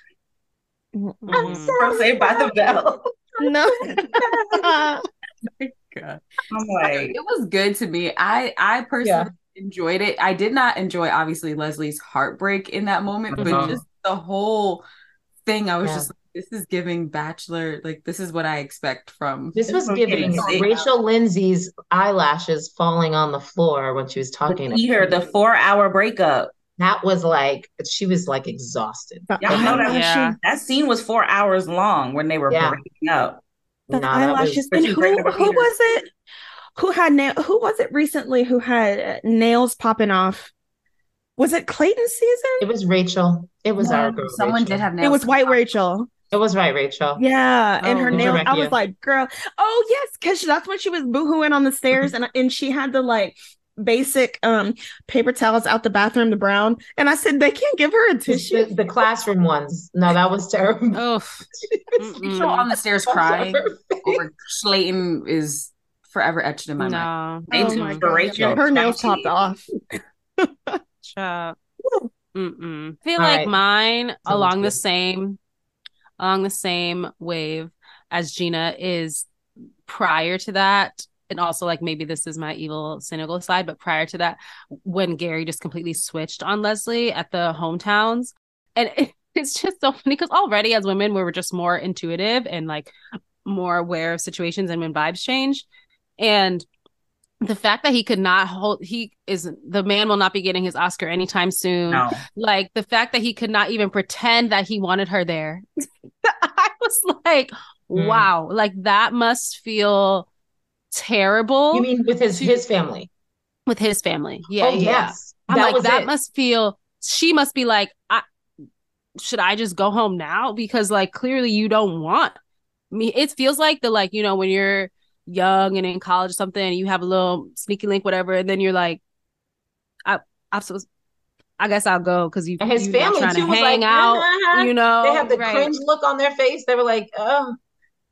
Mm-hmm. i'm so saved by the bell. No <laughs> <laughs> <laughs> god. I'm like, it was good to me. I I personally yeah. enjoyed it. I did not enjoy obviously Leslie's heartbreak in that moment, but uh-huh. just the whole thing. I was yeah. just like, this is giving Bachelor like this is what I expect from. This was giving Rachel Lindsay's eyelashes falling on the floor when she was talking. The Peter, the four hour breakup. That was like she was like exhausted. Y'all know that yeah. that scene was four hours long when they were yeah. breaking up the no, eyelashes. And who who was it? Who had nail? Who was it recently? Who had nails popping off? Was it Clayton season? It was Rachel. It was our girl. Someone Rachel. did have nails. It was White Rachel. It was right, Rachel. Yeah, and oh, her nails. I was like, girl. Oh yes, because that's when she was boohooing on the stairs, and and she had the like basic um paper towels out the bathroom, the brown. And I said, they can't give her a tissue. The, the classroom ones. No, that was terrible. <laughs> Oh, <laughs> on the stairs crying <laughs> over Slayton is forever etched in my no. mind. Oh my God. Yeah, her nails popped off. Shut. Mm-mm. I feel All like right. mine Sounds along good. the same along the same wave as Gena is prior to that and also like maybe this is my evil cynical side but prior to that when gary just completely switched on leslie at the hometowns and it, <laughs> it's just so funny because already as women we were just more intuitive and like more aware of situations and when vibes change and the fact that he could not hold he is the man will not be getting his oscar anytime soon no. like the fact that he could not even pretend that he wanted her there <laughs> i was like mm. wow like that must feel terrible. You mean with his his family? With his family. Yeah. Oh, yeah. yes. I'm that like, that it. must feel she must be like, I should I just go home now? Because like clearly you don't want me. It feels like the like, you know, when you're young and in college or something, you have a little sneaky link, whatever, and then you're like, I I'm supposed I guess I'll go because you and his family trying too to hang out. Uh-huh. You know, they have the right. cringe look on their face. They were like, "Oh,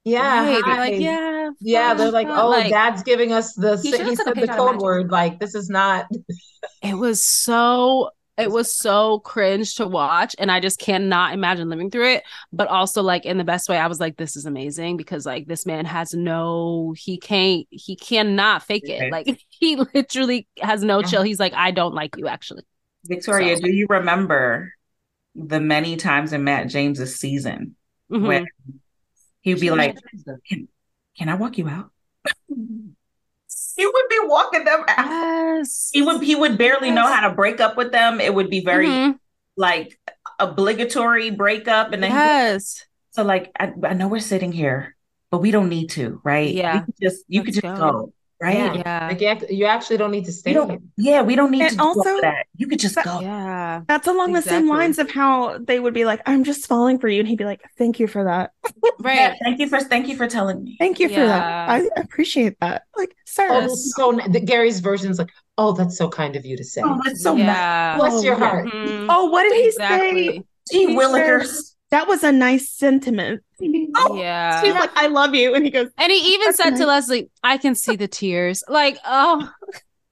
yeah, right. like, yeah, yeah. They're like, oh, like, dad's giving us the he, he said the code word. Like, this is not. <laughs> it was so it was so cringe to watch and I just cannot imagine living through it. But also like in the best way, I was like, this is amazing because like this man has no, he can't, he cannot fake it. Like <laughs> he literally has no chill. He's like, I don't like you actually. Victoria, so. do you remember the many times in Matt James's season mm-hmm. when he'd be like, can, can I walk you out? <laughs> he would be walking them out. Yes. He would he would barely yes. know how to break up with them. It would be very mm-hmm. like obligatory breakup. And then yes. so like I, I, know we're sitting here, but we don't need to, right? Yeah. just you Let's could just go. go right? Yeah. Like you actually don't need to stay. yeah, we don't need and to also, that. You could just go. Yeah. That's along exactly. the same lines of how they would be like, I'm just falling for you. And he'd be like, Thank you for that. right. Yeah, thank you for thank you for telling me. Thank you yeah. for that. I appreciate that. Like, sir. Oh, so the Gary's version is like, Oh, that's so kind of you to say. Oh, that's so yeah. nice. Bless oh, your heart. Mm-hmm. Oh, what did exactly. he say? Gee Willikers. That was a nice sentiment. <laughs> Oh, yeah. She's like, I love you. And he goes, and he even said nice. to Leslie, I can see the tears. Like, oh.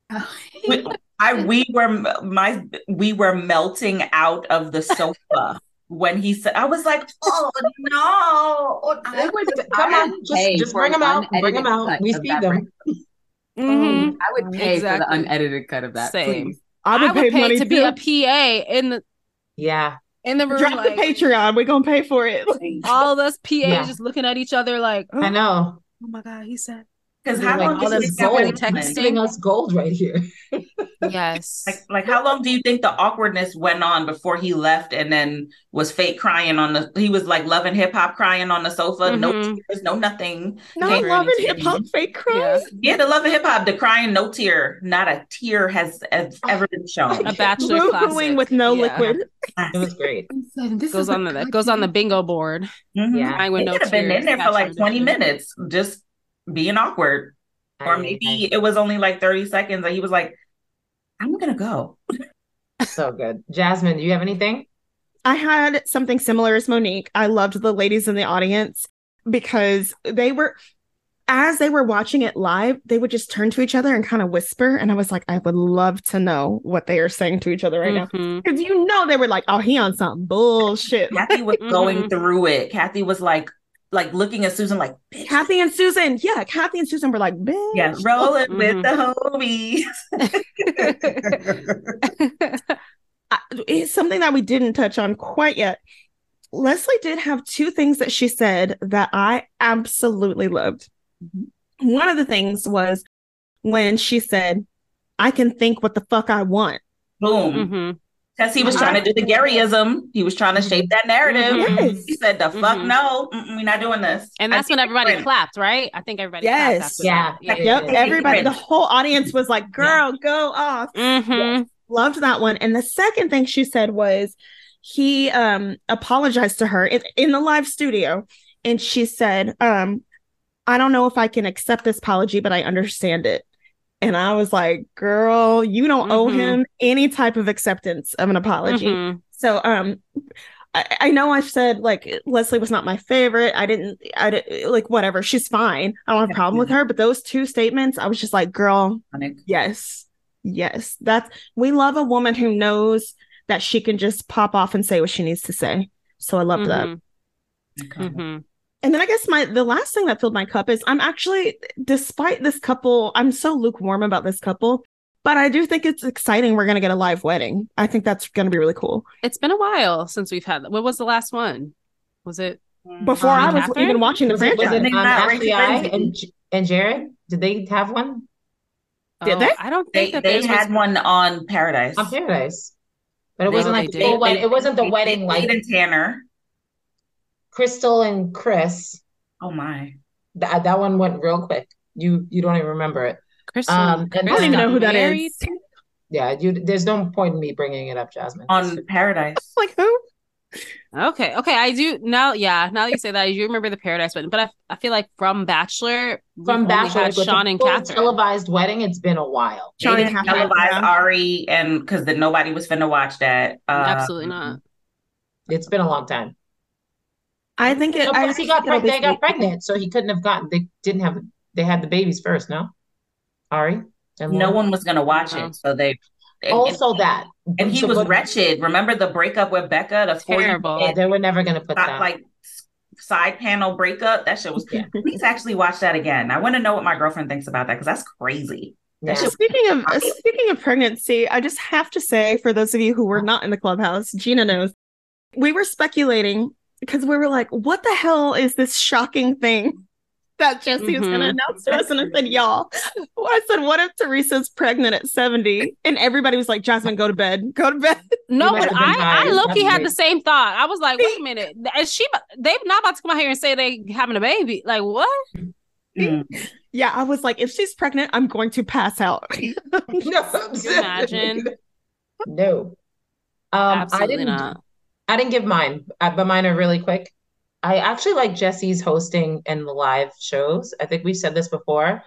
<laughs> we, I we were my we were melting out of the sofa when he said I was like, oh no. <laughs> I would, come on, just, just bring them out. Bring them out. We feed them. Mm-hmm. I would pay exactly. for the unedited cut of that. Same. Please. I would, I would pay, pay to too. be a PA in the Yeah in the room. Drop like, the Patreon. We're gonna pay for it. all of us PAs yeah. just looking at each other like, oh, I know. Oh my god, he said. Because how like, long all this gold texting us gold right here? <laughs> yes. Like, like how long do you think the awkwardness went on before he left and then was fake crying on the? He was like loving hip hop, crying on the sofa. Mm-hmm. No tears, no nothing. Not loving hip hop, fake crying. Yeah. yeah, the loving hip hop, the crying, no tear. Not a tear has, has ever been shown. <laughs> a bachelor classic with no yeah. liquid. It was great. This goes on the that goes on the bingo board. Mm-hmm. Yeah, I would no have been in there for like twenty minutes, just being awkward. Or maybe it was only like 30 seconds and he was like, I'm gonna go. so good. Jasmine, do you have anything? I had something similar as Monique. I loved the ladies in the audience because they were as they were watching it live, they would just turn to each other and kind of whisper. And I was like, I would love to know what they are saying to each other right mm-hmm. now. Because you know they were like, oh, he on some bullshit. Kathy was <laughs> going through it. Kathy was like, like looking at Susan like Bitch. Kathy and Susan. Yeah, Kathy and Susan were like, Bitch. Yeah, rolling mm-hmm. with the homies. <laughs> it's something that we didn't touch on quite yet. Leslie did have two things that she said that I absolutely loved. Mm-hmm. One of the things was when she said, I can think what the fuck I want. Boom. Mm-hmm. Because he was trying to do the Garyism. He was trying to shape that narrative. Yes. He said, the mm-hmm. fuck no, we're not doing this. And that's when everybody different. clapped, right? I think everybody yes. Yeah. yeah. Yep. Yeah. Everybody, the whole audience was like, girl, yeah. go off. Mm-hmm. Yes. Loved that one. And the second thing she said was he um apologized to her in, in the live studio. And she said, um, I don't know if I can accept this apology, but I understand it. And I was like, girl, you don't mm-hmm. owe him any type of acceptance of an apology. Mm-hmm. So um I, I, know I've said like Leslie was not my favorite. I didn't I didn't like whatever. She's fine. I don't have a problem with her. But those two statements, I was just like, girl, yes. Yes. That's we love a woman who knows that she can just pop off and say what she needs to say. So I love mm-hmm. that. Okay. Mm-hmm and then I guess my the last thing that filled my cup is I'm actually, despite this couple, I'm so lukewarm about this couple, but I do think it's exciting. We're gonna get a live wedding. I think that's gonna be really cool. It's been a while since we've had. What was the last one? Was it before um, I was Catherine? even watching the was franchise? It, was it um, Ashley I and and Jared? Did they have one? Did oh, they? I don't think they, they had was... one on Paradise. On Paradise, but it wasn't like the full wedding. It wasn't the wedding like and Tanner. Crystal and Chris. Oh my. That that one went real quick. You you don't even remember it. Crystal. Um, I don't even know who that married? is. Yeah, you. There's no point in me bringing it up, Jasmine. On Paradise. <laughs> like who? Okay, okay, I do now. Yeah, now that you say that, I do remember the Paradise wedding, but I, I feel like from Bachelor, from Bachelor, had Sean and Catherine televised wedding. It's been a while. Sean and Catherine televised Ari, and because nobody was finna watch that. Uh, Absolutely not. It's been a long time. I think it. No, I he got pregnant. They got pregnant, so he couldn't have gotten. They didn't have. They had the babies first. No, Ari. no one was going to watch it, oh. so they. And, also and, that. And he so, was but, wretched. Remember the breakup with Becca? The terrible. Yeah, they were never going to put that. Like side panel breakup. That shit was. Yeah. <laughs> Please actually watch that again. I want to know what my girlfriend thinks about that because that's crazy. Yeah. Speaking of speaking of pregnancy, I just have to say for those of you who were not in the clubhouse, Gena knows. We were speculating because we were like, what the hell is this shocking thing that Jesse mm-hmm. was going to announce to us? And I said, y'all, I said, what if Theresa's pregnant at 70? And everybody was like, Jasmine, go to bed, go to bed. <laughs> No, but I, I low key had the same thought. I was like, wait a minute. <laughs> Is she, they not about to come out here and say they having a baby. Like, what? Mm. Yeah, I was like, if she's pregnant, I'm going to pass out. <laughs> no, imagine. No. Um, Absolutely I didn't, not. I didn't give mine, uh, but mine are really quick. I actually like Jesse's hosting and the live shows. I think we've said this before.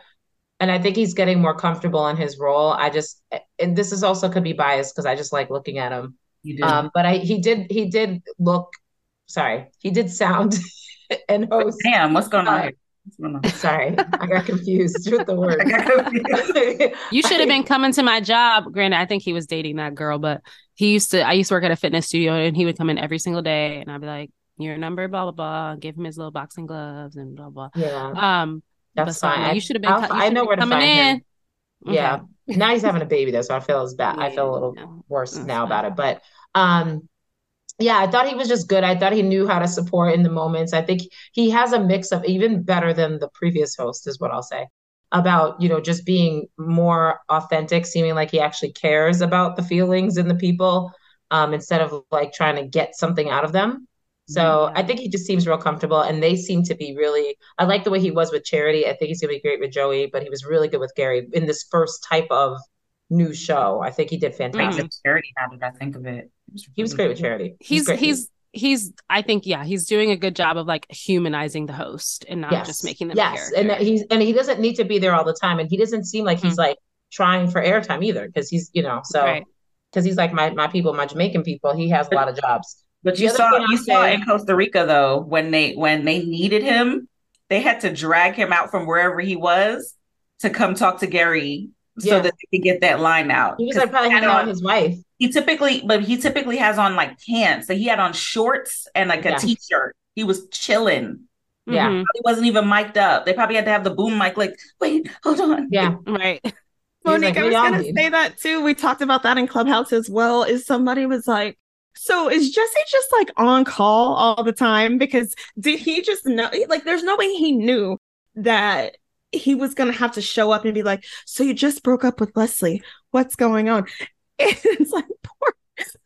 And I think he's getting more comfortable in his role. I just, and this is also could be biased because I just like looking at him. You did. Um, but I, he did, he did look, sorry, he did sound <laughs> and host. Damn, what's going on? Uh, sorry, I got confused with the word. <laughs> <laughs> you should have been coming to my job. Granted, I think he was dating that girl, but he used to. I used to work at a fitness studio, and he would come in every single day, and I'd be like, "Your number, blah blah blah." Give him his little boxing gloves and blah blah. Yeah. Um, that's fine. You should have been. Co- I know where to coming find in. Him. Okay. Yeah. now he's having a baby though, so I feel as bad. Yeah, I feel a little worse now fine. about it, but um, yeah, I thought he was just good. I thought he knew how to support in the moments. I think he has a mix of even better than the previous host, is what I'll say about you know just being more authentic seeming like he actually cares about the feelings and the people um, instead of like trying to get something out of them. So yeah. i think he just seems real comfortable and they seem to be really i like the way he was with charity. I think he's gonna be great with joey but he was really good with gary in this first type of new show. I think he did fantastic. Mm-hmm. charity now that i think of it. He was great with charity. He's he's, he's he's I think yeah he's doing a good job of like humanizing the host and not yes. just making them yes and he's and he doesn't need to be there all the time and he doesn't seem like mm-hmm. he's like trying for airtime either because he's you know so because right. he's like my my people my Jamaican people he has a lot of jobs but you saw you saw in Costa Rica though when they when they needed him they had to drag him out from wherever he was to come talk to Gary so that they could get that line out. He was like probably hanging out with his wife. He typically, but he typically has on like pants. So he had on shorts and like a yeah. t-shirt. He was chilling. Yeah. Mm-hmm. He wasn't even mic'd up. They probably had to have the boom mic, like, wait, hold on. Yeah. <laughs> right. Monique, like, I was gonna need. say that too. We talked about that in Clubhouse as well. Is somebody was like, so is Jesse just like on call all the time? Because did he just know like there's no way he knew that he was going to have to show up and be like, "So you just broke up with Leslie? What's going on?" <laughs> And it's like poor,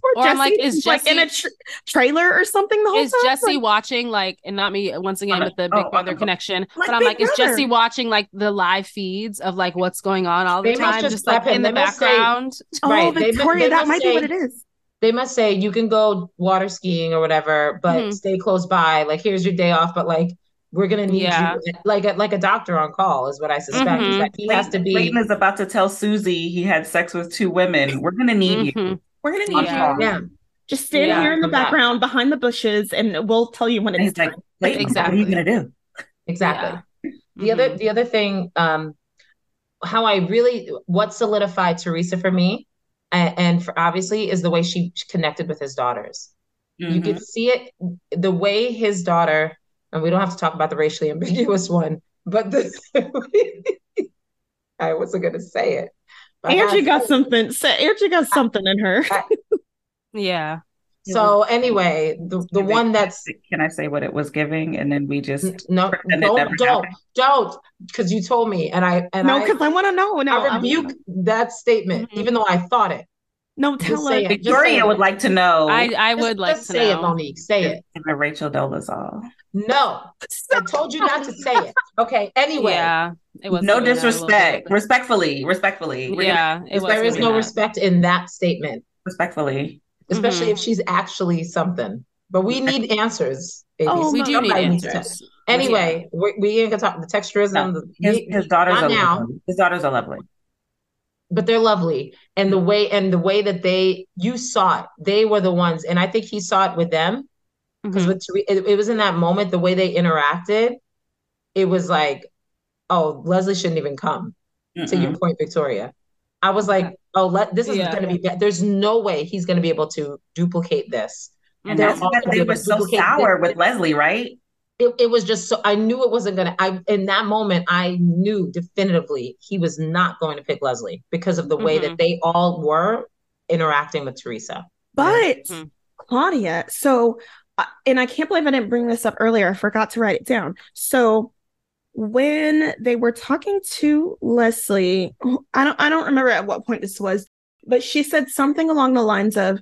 poor or Jesse. like, is Jesse like in a tra- trailer or something? The whole is time? Jesse like, watching like, and not me once again with the Big oh, Brother connection, but I'm like, brother. is Jesse watching like the live feeds of like what's going on all the they time, just, just like in the background? Say, oh, right. Victoria, they, they that might say, be what it is they must say you can go water skiing or whatever, but mm-hmm. stay close by. Like here's your day off, but like we're gonna need yeah. you like a, like a doctor on call is what I suspect. Mm-hmm. Is that he has to be. Clayton is about to tell Susie he had sex with two women. We're gonna need mm-hmm. you. We're gonna need yeah. you. Yeah. Just stand yeah. here in the background behind the bushes, and we'll tell you when it's time. Like, exactly. What are you gonna do? Exactly. The mm-hmm. other the other thing, um, how I really what solidified Theresa for me, and, and for obviously is the way she connected with his daughters. You could mm-hmm. see it the way his daughter and we don't have to talk about the racially ambiguous <laughs> one, but the <laughs> I wasn't gonna say it. Angie got something. So Angie got something in her. <laughs> yeah. So anyway, the, the one that's can I say what it was giving, and then we just no don't don't don't because you told me, and I and no because I, I want to know. No, I rebuke that statement, mm-hmm. even though I thought it. No, tell her. Victoria would like to know. I, I would just, like just to say know. it, Monique. Say it. Rachel Dolezal. No, I told you not to say it. Okay. Anyway. Yeah. It was no disrespect. Respectfully. Respectfully. We're yeah. Gonna, there is no that. respect in that statement. Respectfully. Especially mm-hmm. if she's actually something. But we need <laughs> answers. Babies. Oh, we do need answers. Anyway, yeah. we, we can talk the texturism. No. The, his, his daughters are now. Lovely. His daughters are lovely but they're lovely and the way and the way that they you saw it they were the ones and i think he saw it with them because mm-hmm. it, it, was in that moment the way they interacted it was like oh leslie shouldn't even come Mm-mm. to your point victoria I was like, oh, let this is yeah. going to be. Bad. There's no way he's going to be able to duplicate this. And They're that's because they were so sour this. with Leslie, right? It, it was just so I knew it wasn't gonna. I in that moment I knew definitively he was not going to pick Leslie because of the mm-hmm. way that mm-hmm. they all were interacting with Theresa. But mm-hmm. Claudia, so and I can't believe I didn't bring this up earlier. I forgot to write it down. So when they were talking to Leslie, I don't I don't remember at what point this was, but she said something along the lines of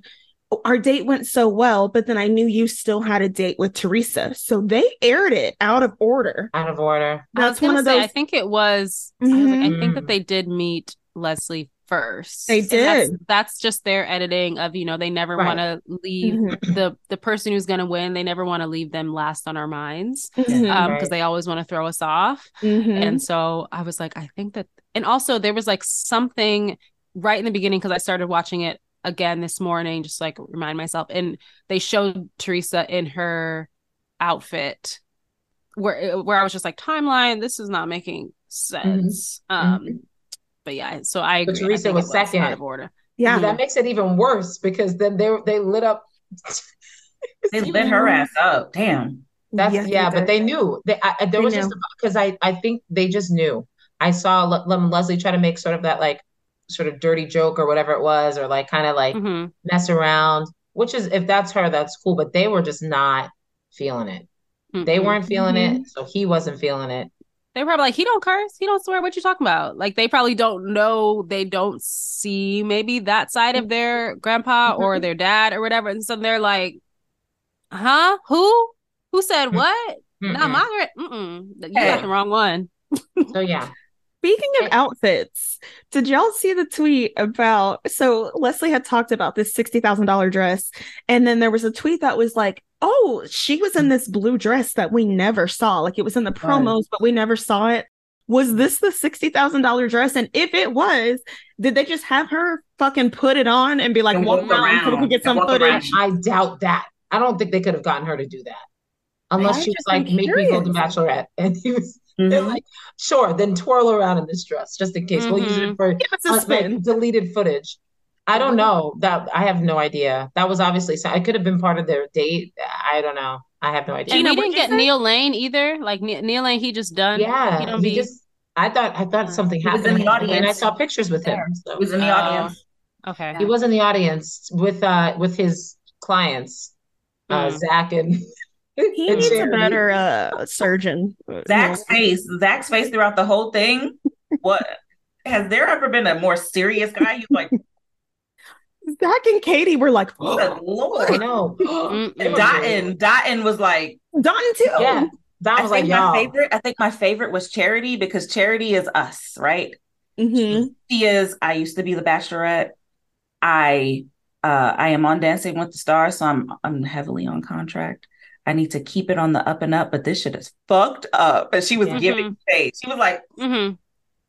our date went so well, but then I knew you still had a date with Theresa. So they aired it out of order. Out of order. That's one of those. I think it was, mm-hmm. I, was like, I think that they did meet Leslie first. They did. That's, that's, just their editing of you know they never right. want to leave mm-hmm. the the person who's going to win. They never want to leave them last on our minds because mm-hmm. um, right. they always want to throw us off. Mm-hmm. And so I was like, I think that, and also there was like something right in the beginning because I started watching it again this morning, just like remind myself, and they showed Theresa in her outfit where where I was just like timeline. This is not making sense. Mm-hmm. Um mm-hmm but yeah, so I agree. But Theresa was, was second. Out of order. Yeah, that makes it even worse because then they they lit up. <laughs> they lit her ass up. Damn. That's yes, yeah, but they knew. They I, there they was knew. just because I I think they just knew. I saw Le- Leslie try to make sort of that like sort of dirty joke or whatever it was, or like kind of like mm-hmm. mess around. Which is if that's her, that's cool. But they were just not feeling it. Mm-hmm. They weren't feeling mm-hmm. it, so he wasn't feeling it. They probably like, he don't curse, he don't swear. What you talking about? Like they probably don't know, they don't see maybe that side of their grandpa or mm-hmm. their dad or whatever. And so they're like, huh? Who? Who said what? Mm-mm. Not Margaret. Mm-mm. You got the wrong one. so yeah. Speaking of outfits, did y'all see the tweet about? So Leslie had talked about this sixty thousand dollar dress, and then there was a tweet that was like, oh, she was in this blue dress that we never saw. Like it was in the promos, but we never saw it. Was this the $60,000 dress? And if it was, did they just have her fucking put it on and be like, walk, walk around, so we get some footage? I doubt that. I don't think they could have gotten her to do that. Unless she was like, make me go to Bachelorette. <laughs> And he was mm-hmm. like, sure, then twirl around in this dress just in case. Mm-hmm. We'll use it mm-hmm. for uh, like, deleted footage. I don't know that I have no idea. That was obviously so. I could have been part of their date. I don't know. I have no idea. Gena, we didn't get say? Neil Lane either. Like Neil Lane, he just done. Yeah, he, he be... just. I thought I thought something happened. Was in the audience, and I saw pictures with him. So. He was in the audience. Uh, okay, he was in the audience with uh with his clients, uh, mm. Zach and. He and needs Charity. a better uh, surgeon. Zach's face, Zach's face throughout the whole thing. What has there ever been a more serious guy? He's like Zach and Kaity were like, <gasps> oh, Lord, I know. <gasps> Dotun, Dotun was like, Dotun too. Yeah. That was like my favorite. I think my favorite was Charity because Charity is us, right? Mm-hmm. She is. I used to be the Bachelorette. I uh, I am on Dancing with the Stars, so I'm I'm heavily on contract. I need to keep it on the up and up, but this shit is fucked up. And she was yeah. giving face. She was like, mm-hmm.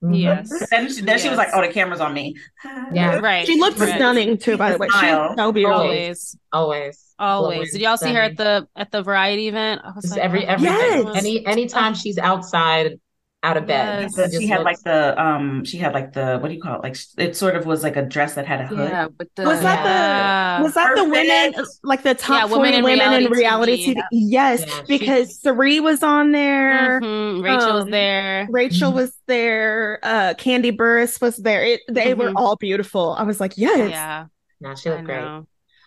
Mm-hmm. Yes. Then, she, then yes. she was like, "Oh, the camera's on me." Yeah, right. She looks right. stunning too. By the way, she's so beautiful. Always, always, always. Did y'all stunning. see her at the at the variety event? I was like, every every yes. any anytime she's outside out of bed. Yes. She had looks... like the um she had like the what do you call it? Like it sort of was like a dress that had a hood. Yeah, the, was that yeah. the was that Perfect. the women like the top yeah, women in women reality, in reality TV? TV? Yes, yeah, because Cirie was on there. Mm-hmm. Rachel um, was there. Rachel was there. Uh Kandi Burruss was there. It, they mm-hmm. were all beautiful. I was like, yes. Yeah. Now she looked great.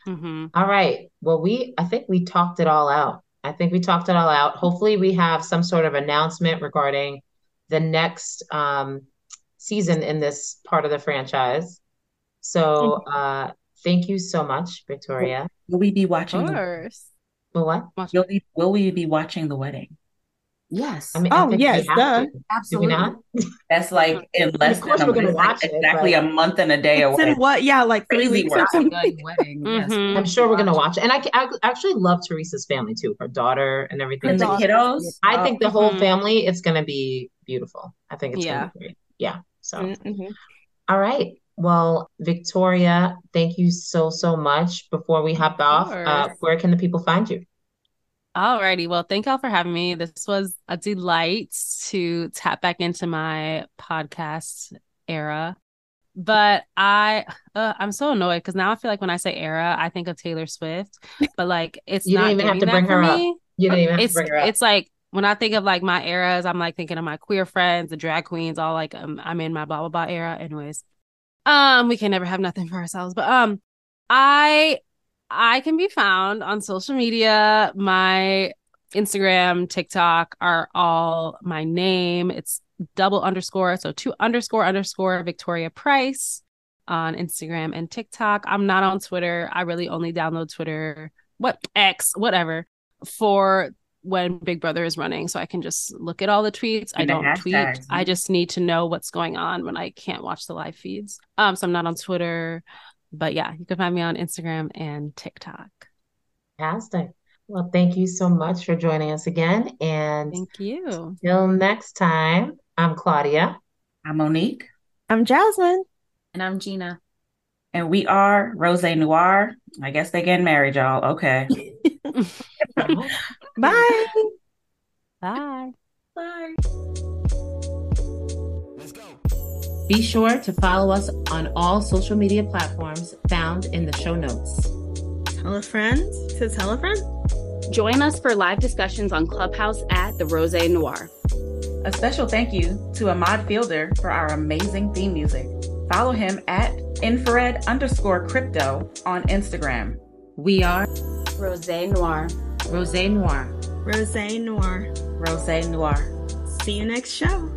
Mm-hmm. All right. Well, we I think we talked it all out. I think we talked it all out. Hopefully, we have some sort of announcement regarding the next um, season in this part of the franchise. So uh, thank you so much, Victoria. Will we be watching? Of course. The, what? Will we, will we be watching the wedding? Yes. I mean, oh, I yes, duh. Absolutely. not? That's like in less of course than we're going to watch like exactly a month and a day away. what? Yeah, like three weeks. Wedding. Yes. Mm-hmm. I'm sure we're going to watch it. And I, I, actually love Theresa's family too, her daughter and everything. And the kiddos. I think the whole mm-hmm. family, it's going to be beautiful. I think it's yeah. Gonna be great. Yeah. So, mm-hmm. All right. Well, Victoria, thank you so, so much. Before we hop off, uh, where can the people find you? Alrighty. Well, thank y'all for having me. This was a delight to tap back into my podcast era. but I uh, I'm so annoyed because now I feel like when I say era, I think of Taylor Swift, <laughs> but like it's you not didn't even have to bring her me. up. You didn't even have it's, to bring her up. It's like when I think of like my eras, I'm like thinking of my queer friends, the drag queens, all like um, I'm in my blah blah blah era. Anyways, um, we can never have nothing for ourselves, but um, I I can be found on social media. My Instagram, TikTok are all my name. It's double underscore, so two underscore underscore Victoria Price on Instagram and TikTok. I'm not on Twitter. I really only download Twitter, what X, whatever, for when Big Brother is running, so I can just look at all the tweets. And I don't tweet. I just need to know what's going on when I can't watch the live feeds. Um, so I'm not on Twitter, but yeah, you can find me on Instagram and TikTok. Fantastic. Well, thank you so much for joining us again. And thank you. Till next time, I'm Claudia. I'm Monique. I'm Jasmine. And I'm Gena. And we are Rose Noire. I guess they getting married, y'all. Okay. <laughs> <laughs> Bye. Bye. Bye. Be sure to follow us on all social media platforms found in the show notes. Tell a friend to tell a friend. Join us for live discussions on Clubhouse at the Rose Noire. A special thank you to Ahmad Fielder for our amazing theme music. Follow him at infrared underscore krypto on Instagram. We are Rose Noire. Rose Noire. Rose Noire. Rose Noire. See you next show.